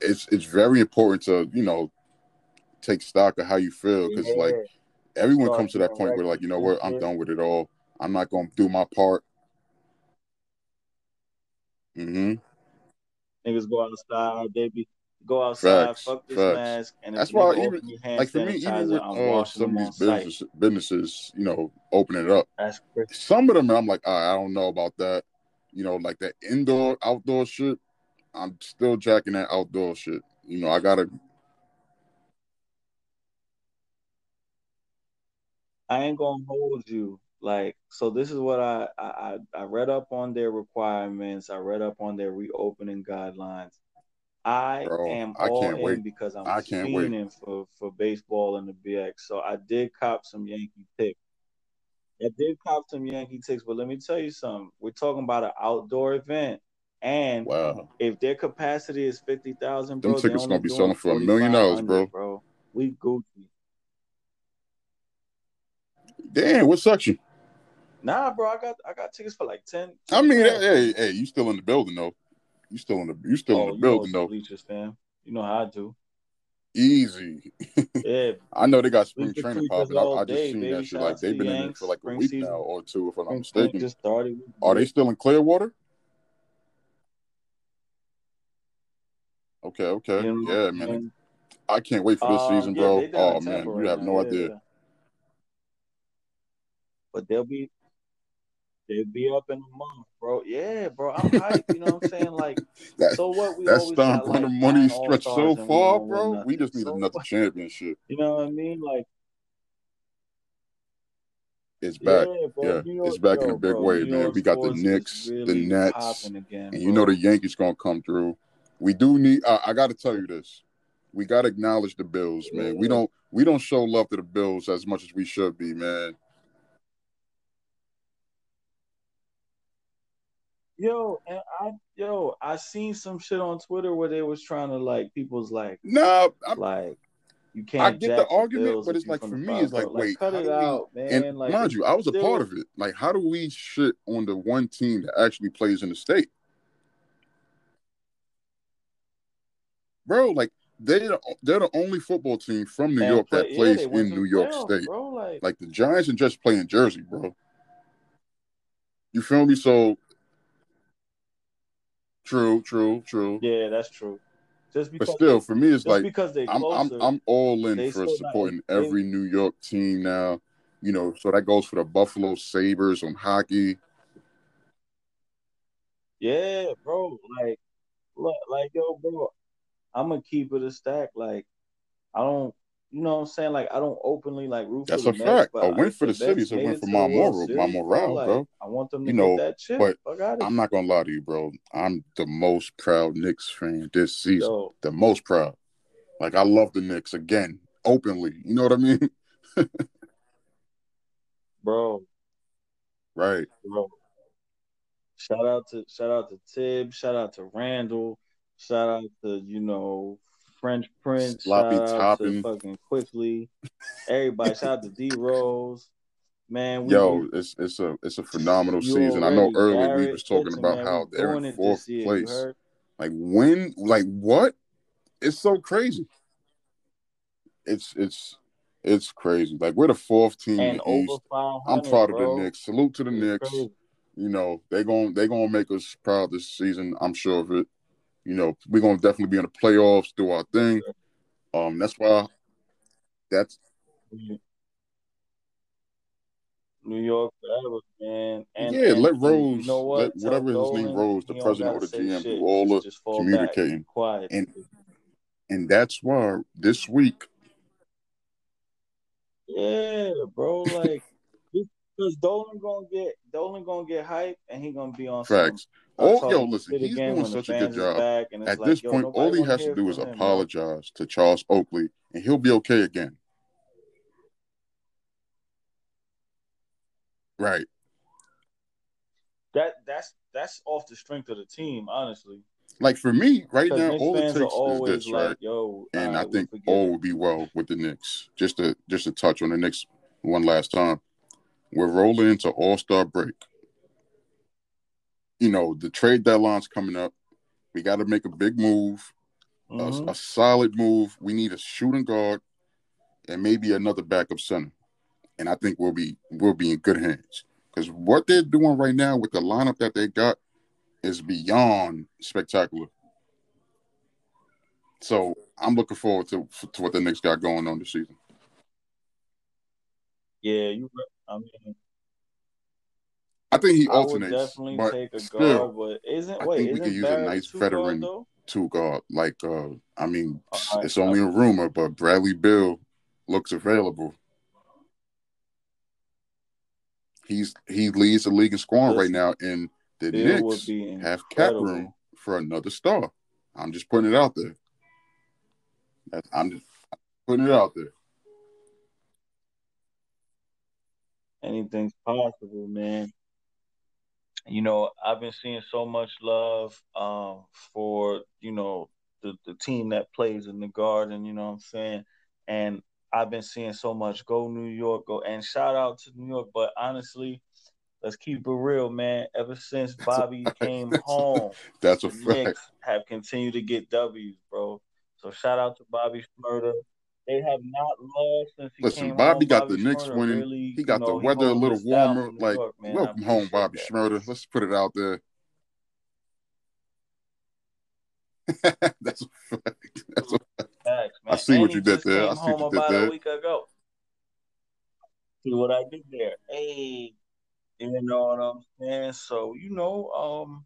it's it's very important to, you know, take stock of how you feel. Cause yeah. like everyone comes to that point where like, you know what, I'm done with it all. I'm not gonna do my part. Mm-hmm. Niggas go outside, be go outside, facts, fuck this facts. mask, and that's why even like for me, even with uh, some of these business, businesses, you know, opening it up. That's some of them, I'm like, I don't know about that. You know, like that indoor, outdoor shit. I'm still jacking that outdoor shit. You know, I gotta. I ain't gonna hold you. Like, so this is what I I I read up on their requirements. I read up on their reopening guidelines I Bro, am I all in wait. because I'm I can't wait. for for baseball and the BX. So I did cop some Yankee ticks. I did cop some Yankee ticks, but let me tell you something. We're talking about an outdoor event, and wow. if their capacity is fifty thousand, them tickets gonna be selling for a million dollars, bro. Bro, we Gucci. Damn, what section? Nah, bro, I got I got tickets for like ten. I mean, hey, hey, you still in the building though? You still in the you still oh, in the building though. Bleachers, fam. You know how I do. Easy. yeah. I know they got spring training popping. I, I just day, seen baby. that shit. Like they've been Yanks, in it for like a week season. now or two, if I'm not mistaken. Just started. Are they still in Clearwater? Okay, okay, yeah, man. I can't wait for this Um, season, bro. Oh man, you right have now. no Yeah, idea. yeah. But they'll be they'll be up in a month, bro. Yeah, bro. I'm hyped. You know what I'm saying? Like, That so what? We that always got stomp on the money stretched so and we far, bro. We just need So another championship. You know what I mean? Like, It's back. yeah, bro. Yeah, York, it's back in a big bro. way, New man. York We got the Knicks, the really Nets, again, and you know the Yankees gonna come through. We do need. I, I got to tell you this. We got to acknowledge the Bills, man. We don't. We don't show love to the Bills as much as we should be, man. Yo, and I yo, I seen some shit on Twitter where they was trying to like people's like Nah, I'm, like you can't I get the argument, but it's like for me, it's like. Like wait, cut it do we? out, man. And Like mind you, I was a part of it. Like, how do we shit on the one team that actually plays in the state, bro? Like, they're they're the only football team from New York play that plays they went in New York playoffs, State. bro. Like Like the Giants and just play in Jersey, bro. You feel me? So true, true, true. yeah, that's true. Just But still, for me, it's like because they I'm I'm I'm all in for not supporting every New York team now. You know, so that goes for the Buffalo Sabres on hockey. yeah, bro. Like look, like yo, bro, I'm gonna keep it a stack. Like I don't you know what I'm saying? Like I don't openly like root That's for a Mets, fact. A win for the the city is a win for my the moral, my morale, like bro. I want them to You get know, that chip. but Fuck out of I'm not gonna lie to you, bro. I'm the most proud Knicks fan this season. Yo, The most proud. Like I love the Knicks again, openly. You know what I mean? bro, right. bro. Shout out to shout out to Thibs, shout out to Randle, shout out to, you know, French Prince, Sloppy shout out to Toppin. fucking Quickley. Everybody, shout out to D Rose. Man, we, Yo, it's it's a it's a phenomenal season. I know earlier we was talking Kitchen, about man. how they're in fourth year. Place. Like when like what? It's so crazy. It's it's it's crazy. Like we're the fourth team in And the over East. I'm proud of the bro. Knicks. Salute to the It's Knicks. crazy. You know, they gon' they gonna make us proud this season. I'm sure of it. You know, we're gonna definitely be in the playoffs, do our thing. Um, that's why that's New York forever, man. And yeah, and, let Rose, you know what? Tell whatever his name Rose, the president or the GM, shit. do all the just fall back, communicating. quiet. And and that's why this week, Yeah, bro. Like because Dolan gonna get Dolan gonna get hype and he gonna be on some Oh, yo, listen, he's doing such a good job. At like, this yo, point, all he has to do is him, apologize to Charles Oakley, and he'll be okay again. Right. That that's that's off the strength of the team, honestly. Like for me, right now, Knicks all it takes is this, like, right? yo, And all I right, we think all will be well with the Knicks. Just to just to touch on the Knicks one last time. We're rolling into All Star break. You know, the trade deadline's coming up. We got to make a big move, a, Mhm. a solid move. We need a shooting guard and maybe another backup center. And I think we'll be we'll be in good hands. Because what they're doing right now with the lineup that they got is beyond spectacular. So I'm looking forward to to what the Knicks got going on this season. Yeah, you. right. I mean, I think he I alternates, definitely but take a still, guard, but isn't I wait, think we could use a nice guard veteran though? two guard. Like, uh, I mean, right, it's only a rumor, but Bradley Beal looks available. He's he leads the league in scoring right now, and the Bill Knicks have cap room for another star. I'm just putting it out there. That- I'm just putting it out there. Anything's possible, man. You know, I've been seeing so much love um, for you know the the team that plays in the Garden. You know what I'm saying? And I've been seeing so much go New York, go and shout out to New York. But honestly, let's keep it real, man. Ever since Bobby came home, That's a fact. Knicks have continued to get W's, bro. So shout out to Bobby Shmurda. They have not lost since he Listen, Bobby got Bobby the Knicks Shmurda winning. really, He got the know, he weather a little warmer. Like, York, welcome home, Bobby that. Let's put it out there. That's a fact. That's a Facts, I see and what you did there. I see what you did there. a week ago. See what I did there? Hey, you know what I'm saying? So you know, um,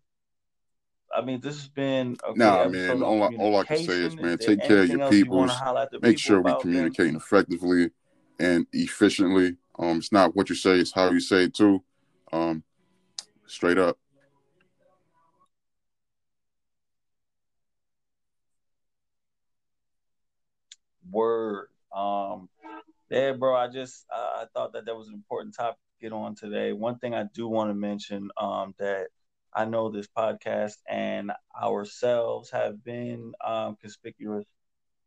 I mean, this has been a great Nah, man. All I, all I can say is, communication. Is man, take care of your else you want to peoples. to Make people sure we Ben? effectively and efficiently. Um, it's not what you say; it's how you say it too. Um, straight up. Word. Um, yeah, bro. I just uh, I thought that that was an important topic to get on today. One thing I do want to mention um, that I know this podcast and ourselves have been um, conspicuous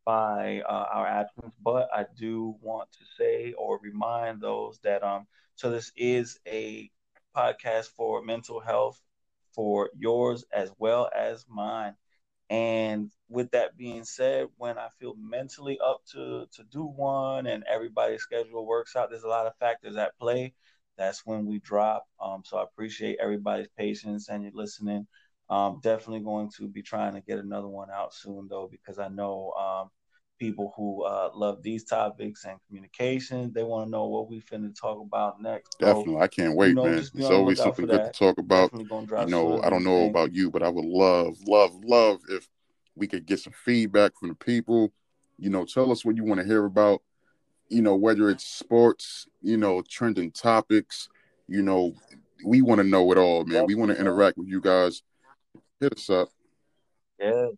by uh, our actions, but I do want to say or remind those that um, so this is a podcast for mental health for yours as well as mine. And with that being said, when I feel mentally up to to do one and everybody's schedule works out, there's a lot of factors at play. That's when we drop. Um, so I appreciate everybody's patience and your listening. Um, definitely going to be trying to get another one out soon though, because I know um, people who uh, love these topics and communication. They want to know what we finna talk about next. So, Definitely, I can't wait, you know, man. It's always something good that. to talk about. You know, I don't know think. about you, but I would love, love, love if we could get some feedback from the people. You know, tell us what you want to hear about. You know, whether it's sports, you know, trending topics. You know, we want to know it all, man. We want to interact with you guys. Hit us up. Yeah.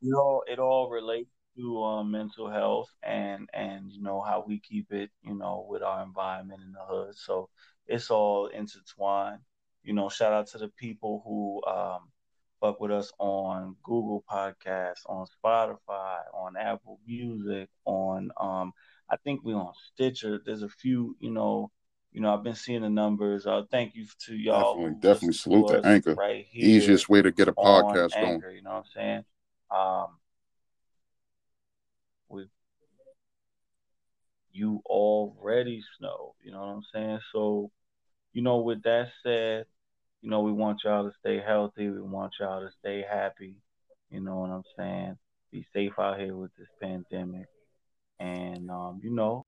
You know, it all relates to um, mental health and and you know how we keep it, you know, with our environment in the hood. So it's all intertwined. You know, shout out to the people who um fuck with us on Google Podcasts, on Spotify, on Apple Music, on um I think we on Stitcher. There's a few, you know, you know, I've been seeing the numbers. Uh thank you to y'all Definitely, definitely salute to Anchor. right here Easiest way to get a podcast going. You know what I'm saying? Um we you already know, you know what I'm saying? So, you know, with that said, you know, we want y'all to stay healthy. We want y'all to stay happy. You know what I'm saying? Be safe out here with this pandemic. And um, you know,